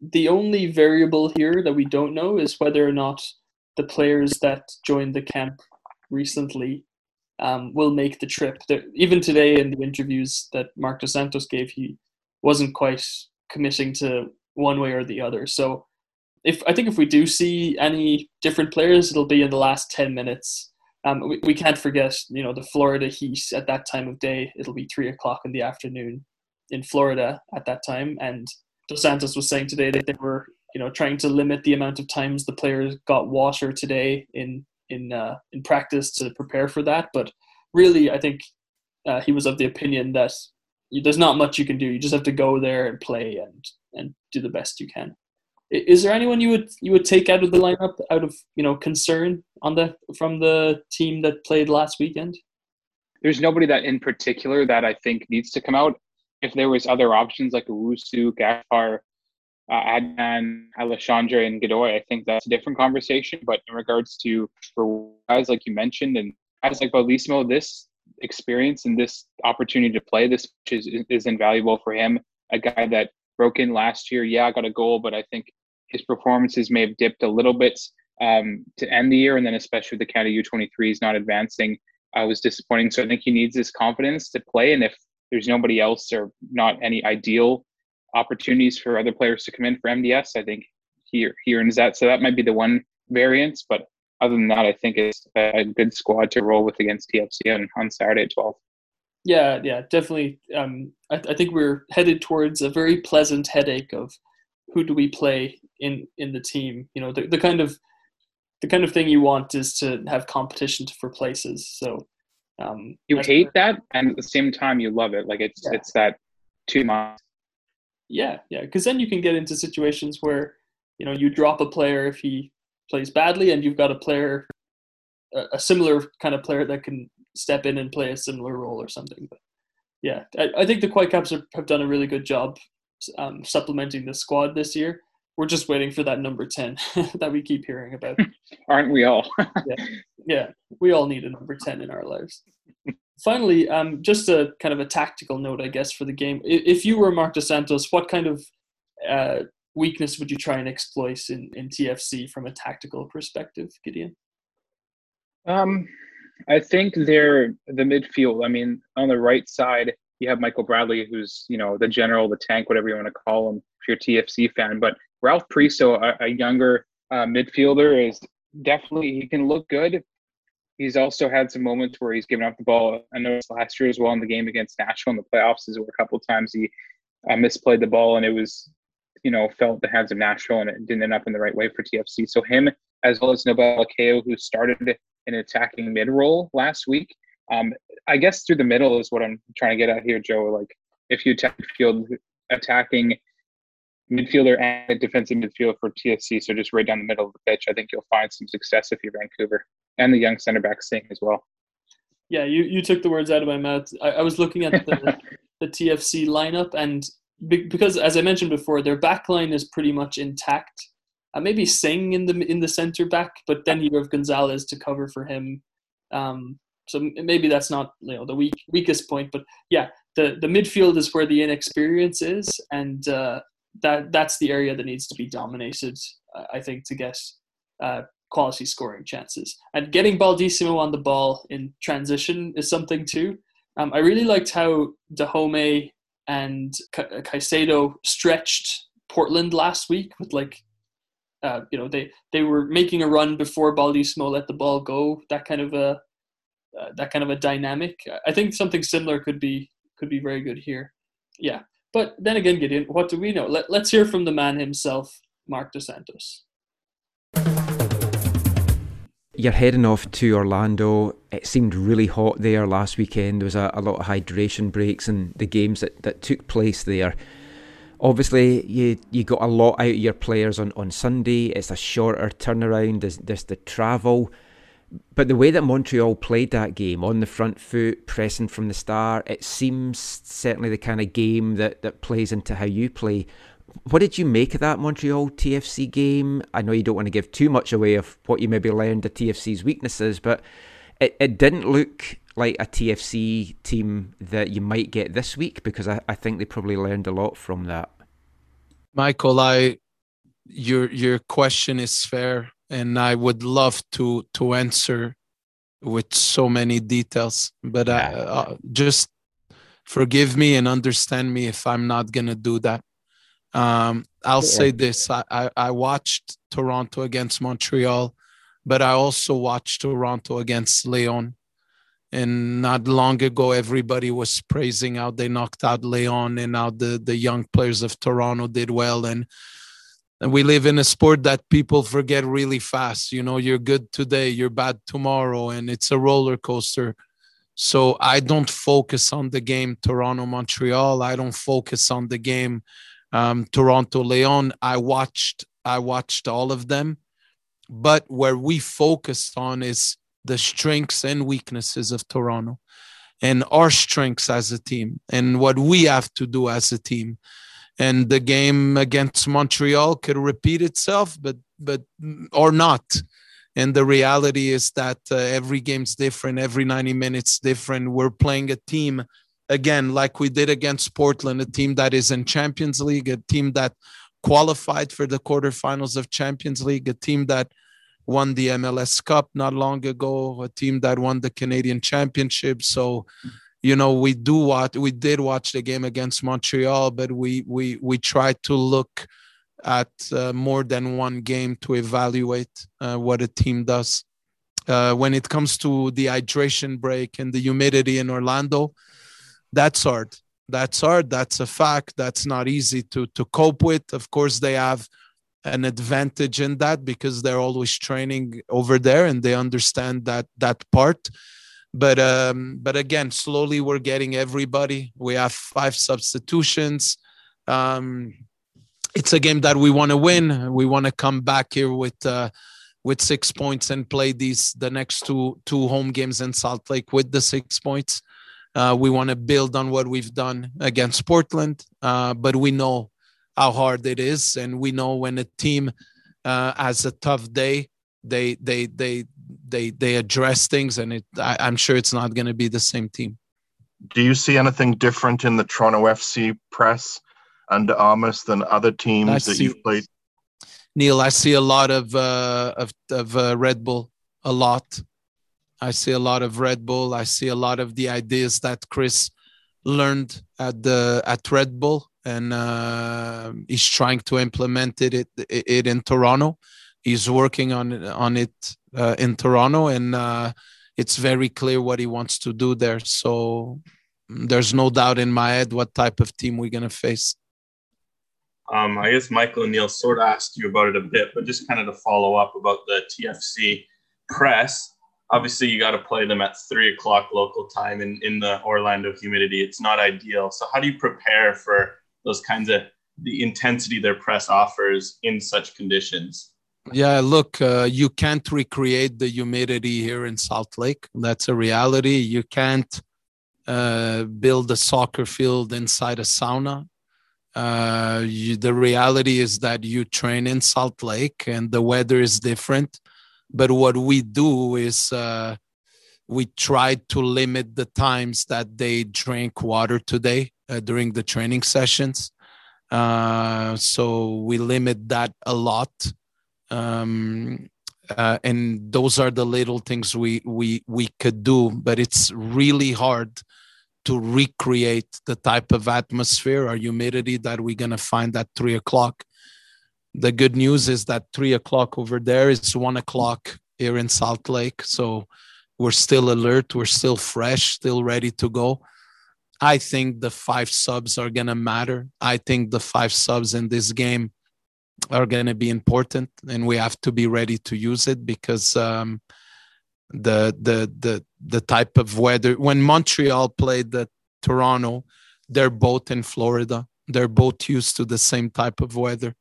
the only variable here that we don't know is whether or not the players that joined the camp recently um, will make the trip. There, even today, in the interviews that Marc Dos Santos gave, he wasn't quite committing to one way or the other. So, if I think if we do see any different players, it'll be in the last ten minutes. Um, we, we can't forget, you know, the Florida heat at that time of day. It'll be three o'clock in the afternoon in Florida at that time. And Dos Santos was saying today that they were, you know, trying to limit the amount of times the players got water today in in uh, in practice to prepare for that. But really, I think uh, he was of the opinion that there's not much you can do. You just have to go there and play and and do the best you can. Is there anyone you would you would take out of the lineup out of you know concern on the from the team that played last weekend? There's nobody that in particular that I think needs to come out. If there was other options like Owusu, Gaspar, uh, Adnan, Alexandre, and Godoy, I think that's a different conversation. But in regards to for guys like you mentioned and guys like Baldisimo, this experience and this opportunity to play this is, is invaluable for him. A guy that broke in last year, yeah, got a goal, but I think his performances may have dipped a little bit um, to end the year, and then especially with the Canada U23s not advancing, uh, was disappointing. So I think he needs this confidence to play, and if there's nobody else or not any ideal opportunities for other players to come in for MDS, I think here he earns that. So that might be the one variance, but other than that, I think it's a good squad to roll with against TFC on, on Saturday at 12. Yeah, yeah, definitely. Um, I, I think we're headed towards a very pleasant headache of who do we play in in the team. You know, the, the kind of the kind of thing you want is to have competition for places. So um, You hate that, and at the same time, you love it. Like it's Yeah. it's that two months. Yeah, yeah, because then you can get into situations where you know you drop a player if he plays badly, and you've got a player, a, a similar kind of player that can step in and play a similar role or something. But yeah, I, I think the Whitecaps are, have done a really good job um, supplementing the squad this year. We're just waiting for that number ten that we keep hearing about. Aren't we all? yeah, yeah, we all need a number ten in our lives. Finally, um, just a kind of a tactical note, I guess, for the game. If you were Marc Dos Santos, what kind of uh, weakness would you try and exploit in, in TFC from a tactical perspective, Gideon? Um, I think they're the midfield. I mean, on the right side, you have Michael Bradley, who's you know the general, the tank, whatever you want to call him, if you're a TFC fan. But Ralph Priso, a, a younger uh, midfielder, is definitely he can look good. He's also had some moments where he's given up the ball. I noticed last year as well in the game against Nashville in the playoffs, is where a couple times he uh, misplayed the ball and it was, you know, fell at the hands of Nashville and it didn't end up in the right way for TFC. So him as well as Noble Okello, who started an attacking mid role last week. Um, I guess through the middle is what I'm trying to get at here, Joe. Like if you attack field attacking midfielder and defensive midfielder for TFC, so just right down the middle of the pitch, I think you'll find some success if you're Vancouver and the young center back Singh as well. Yeah, you, you took the words out of my mouth. I, I was looking at the, the TFC lineup, and be, because as I mentioned before, their back line is pretty much intact. Uh, maybe Singh in the in the center back, but then you have Gonzalez to cover for him. Um, so maybe that's not you know the weak weakest point, but yeah, the the midfield is where the inexperience is, and uh, that that's the area that needs to be dominated. Uh, I think to get uh, quality scoring chances and getting Baldisimo on the ball in transition is something too. Um, I really liked how Dájome and Ca- Caicedo stretched Portland last week with like uh, you know they they were making a run before Baldisimo let the ball go. That kind of a uh, that kind of a dynamic. I think something similar could be could be very good here. Yeah, but then again, Gideon, what do we know? Let, let's hear from the man himself, Marc Dos Santos. You're heading off to Orlando. It seemed really hot there last weekend. There was a, a lot of hydration breaks and the games that, that took place there. Obviously, you you got a lot out of your players on, on Sunday. It's a shorter turnaround. There's, there's the travel. But the way that Montreal played that game on the front foot, pressing from the start, it seems certainly the kind of game that, that plays into how you play. What did you make of that Montreal TFC game? I know you don't want to give too much away of what you maybe learned of TFC's weaknesses, but it, it didn't look like a TFC team that you might get this week because I, I think they probably learned a lot from that. Michael, I your your question is fair, and I would love to to answer with so many details, but I, uh, just forgive me and understand me if I'm not gonna do that. Um, I'll Sure. say this: I, I I watched Toronto against Montreal, but I also watched Toronto against León. And not long ago, everybody was praising how they knocked out León and how the, the young players of Toronto did well. And and we live in a sport that people forget really fast. You know, you're good today, you're bad tomorrow, and it's a roller coaster. So I don't focus on the game Toronto Montreal. I don't focus on the game um, Toronto León. I watched I watched all of them, but where we focused on is the strengths and weaknesses of Toronto and our strengths as a team and what we have to do as a team and the game against Montreal could repeat itself, but but or not. And the reality is that uh, every game's different. Every 90 minutes different. We're playing a team again, like we did against Portland, a team that is in Champions League, a team that qualified for the quarterfinals of Champions League, a team that won the MLS Cup not long ago, a team that won the Canadian Championship. So you know we do watch we did watch the game against montreal but we we we try to look at uh, more than one game to evaluate uh, what a team does. Uh, when it comes to the hydration break and the humidity in orlando that's hard. That's hard. That's a fact. That's not easy to to cope with. Of course they have an advantage in that because they're always training over there and they understand that that part but um, but again, slowly we're getting everybody. We have five substitutions. Um, it's a game that we want to win. We want to come back here with uh, with six points and play these the next two two home games in Salt Lake with the six points. Uh, we want to build on what we've done against Portland, uh, but we know how hard it is, and we know when a team uh, has a tough day, they they they they they address things, and it. I, I'm sure it's not going to be the same team. Do you see anything different in the Toronto FC press under Armas than other teams I that see- you've played? Neil, I see a lot of uh, of of uh, Red Bull, a lot. I see a lot of Red Bull. I see a lot of the ideas that Chris learned at the at Red Bull, and uh, he's trying to implement it, it it in Toronto. He's working on on it uh, in Toronto, and uh, it's very clear what he wants to do there. So mm, there's no doubt in my head what type of team we're gonna face. Um, I guess Michael and Neil sort of asked you about it a bit, but just kind of to follow up about the TFC press. Obviously, you got to play them at three o'clock local time in, in the Orlando humidity. It's not ideal. So, how do you prepare for those kinds of the intensity their press offers in such conditions? Yeah, look, uh, you can't recreate the humidity here in Salt Lake. That's a reality. You can't uh, build a soccer field inside a sauna. Uh, you, the reality is that you train in Salt Lake and the weather is different. But what we do is uh, we try to limit the times that they drink water today uh, during the training sessions. Uh, so we limit that a lot um, uh, and those are the little things we we we could do but it's really hard to recreate the type of atmosphere or humidity that we're going to find at three o'clock. The good news is that three o'clock over there is one o'clock here in salt lake so we're still alert we're still fresh still ready to go. I think the five subs are going to matter. I think the five subs in this game are going to be important and we have to be ready to use it because um, the the the the type of weather when Montreal played the Toronto they're both in Florida they're both used to the same type of weather.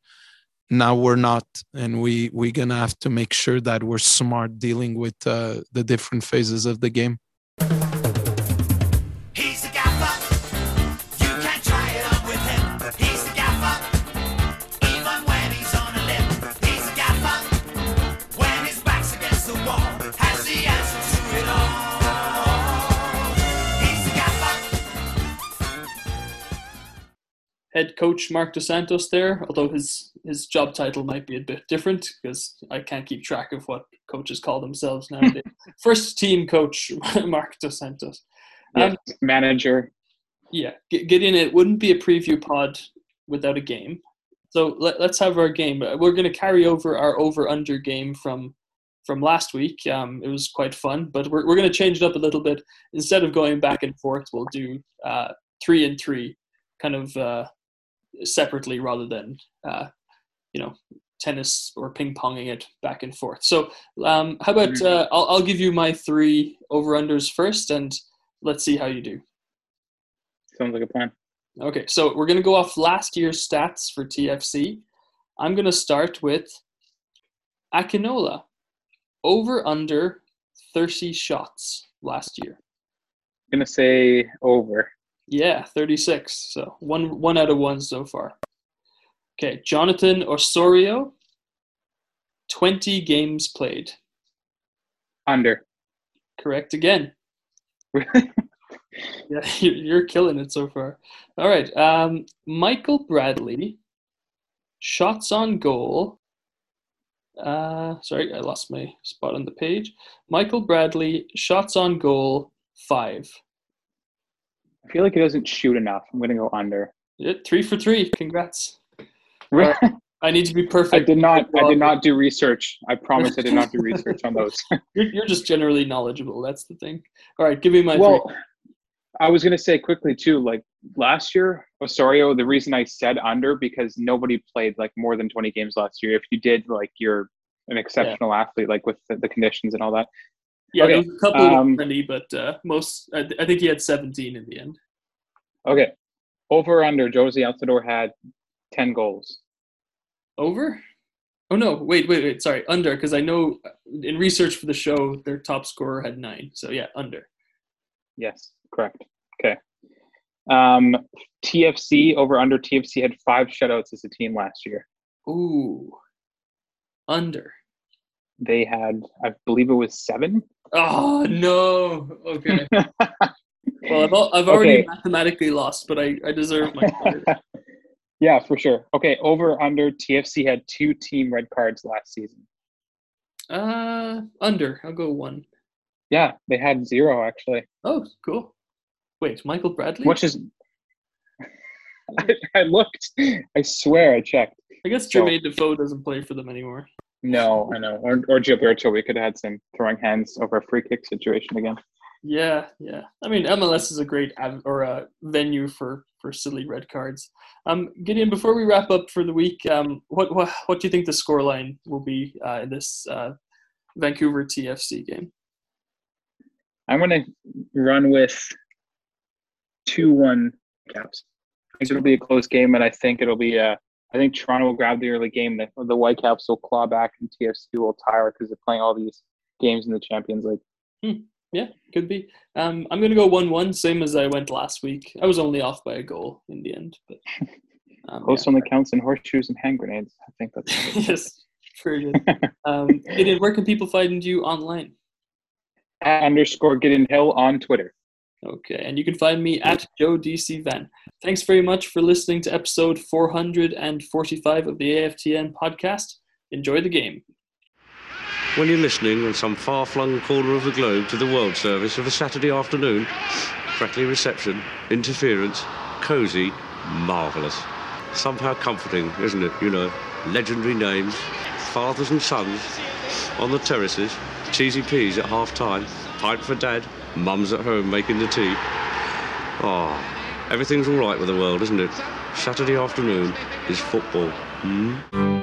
Now we're not and we we're going to have to make sure that we're smart dealing with uh, the different phases of the game head coach Marc Dos Santos there, although his his job title might be a bit different because I can't keep track of what coaches call themselves nowadays. First team coach Marc Dos Santos. Um, Yes, manager. yeah, G- Gideon, it wouldn't be a preview pod without a game. So let, let's have our game. Uh, We're going to carry over our over under game from from last week. Um, it was quite fun, but we're, we're going to change it up a little bit. Instead of going back and forth, we'll do uh, three and three, kind of uh, separately rather than uh, you know tennis or ping ponging it back and forth. So um, how about uh, I'll, I'll give you my three over unders first, and let's see how you do. Sounds like a plan. Okay, so we're going to go off last year's stats for TFC. I'm going to start with Akinola. Over under 30 shots last year. I'm gonna say over. Yeah, 36. So one one out of one so far. Okay, Jonathan Osorio. 20 games played. Under. Correct again. Yeah, you're, you're killing it so far. All right. Um, Michael Bradley, shots on goal. Uh, sorry, I lost my spot on the page. Michael Bradley, shots on goal, five. I feel like he doesn't shoot enough. I'm gonna go under. Yeah, three for three. Congrats. I need to be perfect. I did not. I did not do research. I promise I did not do research on those. You're, you're just generally knowledgeable. That's the thing. All right, give me my well, three. I was gonna say quickly too. Like last year, Osorio. The reason I said under because nobody played like more than 20 games last year. If you did, like you're an exceptional athlete, like with the, the conditions and all that. Yeah, Okay, there was a couple um, of 20, but uh, most, I, th- I think he had 17 in the end. Okay. Over or under, Jozy Altidore had 10 goals. Over? Oh no! Wait, wait, wait. Sorry, under because I know uh, in research for the show their top scorer had nine. So yeah, under. Yes, correct. Okay. Um, TFC over under TFC had five shutouts as a team last year. Ooh, under. They had, I believe it was seven. Oh no! Okay. well, I've, I've already Okay. mathematically lost, but I, I deserve my credit. Yeah, for sure. Okay, over under TFC had two team red cards last season. uh, under. I'll go one. Yeah, they had zero actually, Oh, cool. Wait, Michael Bradley. which is. I, I looked. I swear I checked. I guess so- Jermaine Defoe doesn't play for them anymore. No, I know. Or, or Gilberto, we could have had some throwing hands over a free kick situation again. Yeah, yeah. I mean, MLS is a great av- or a venue for for silly red cards. Um, Gideon, before we wrap up for the week, um, what what what do you think the scoreline will be uh, in this uh, Vancouver TFC game? I'm going to run with 2 1 caps. It'll be a close game, and I think it'll be a. I think Toronto will grab the early game. The, the Whitecaps will claw back, and TFC will tire because they're playing all these games in the Champions League. Yeah, could be. Um, I'm gonna go one-one, same as I went last week. I was only off by a goal in the end, but um, Close only counts in horseshoes and hand grenades. I think that's. yes, very good. Um, Gideon, where can people find you online? At underscore Gideon Hill on Twitter. Okay, and you can find me at Joe DC Van. Thanks very much for listening to episode 445 of the AFTN podcast. Enjoy the game. When you're listening in some far flung corner of the globe to the World Service of a Saturday afternoon, crackly reception, interference, cosy, marvellous. Somehow comforting, isn't it? You know, legendary names, fathers and sons on the terraces, cheesy peas at half time, pipe for dad, mum's at home making the tea. Oh, everything's all right with the world, isn't it? Saturday afternoon is football. Hmm?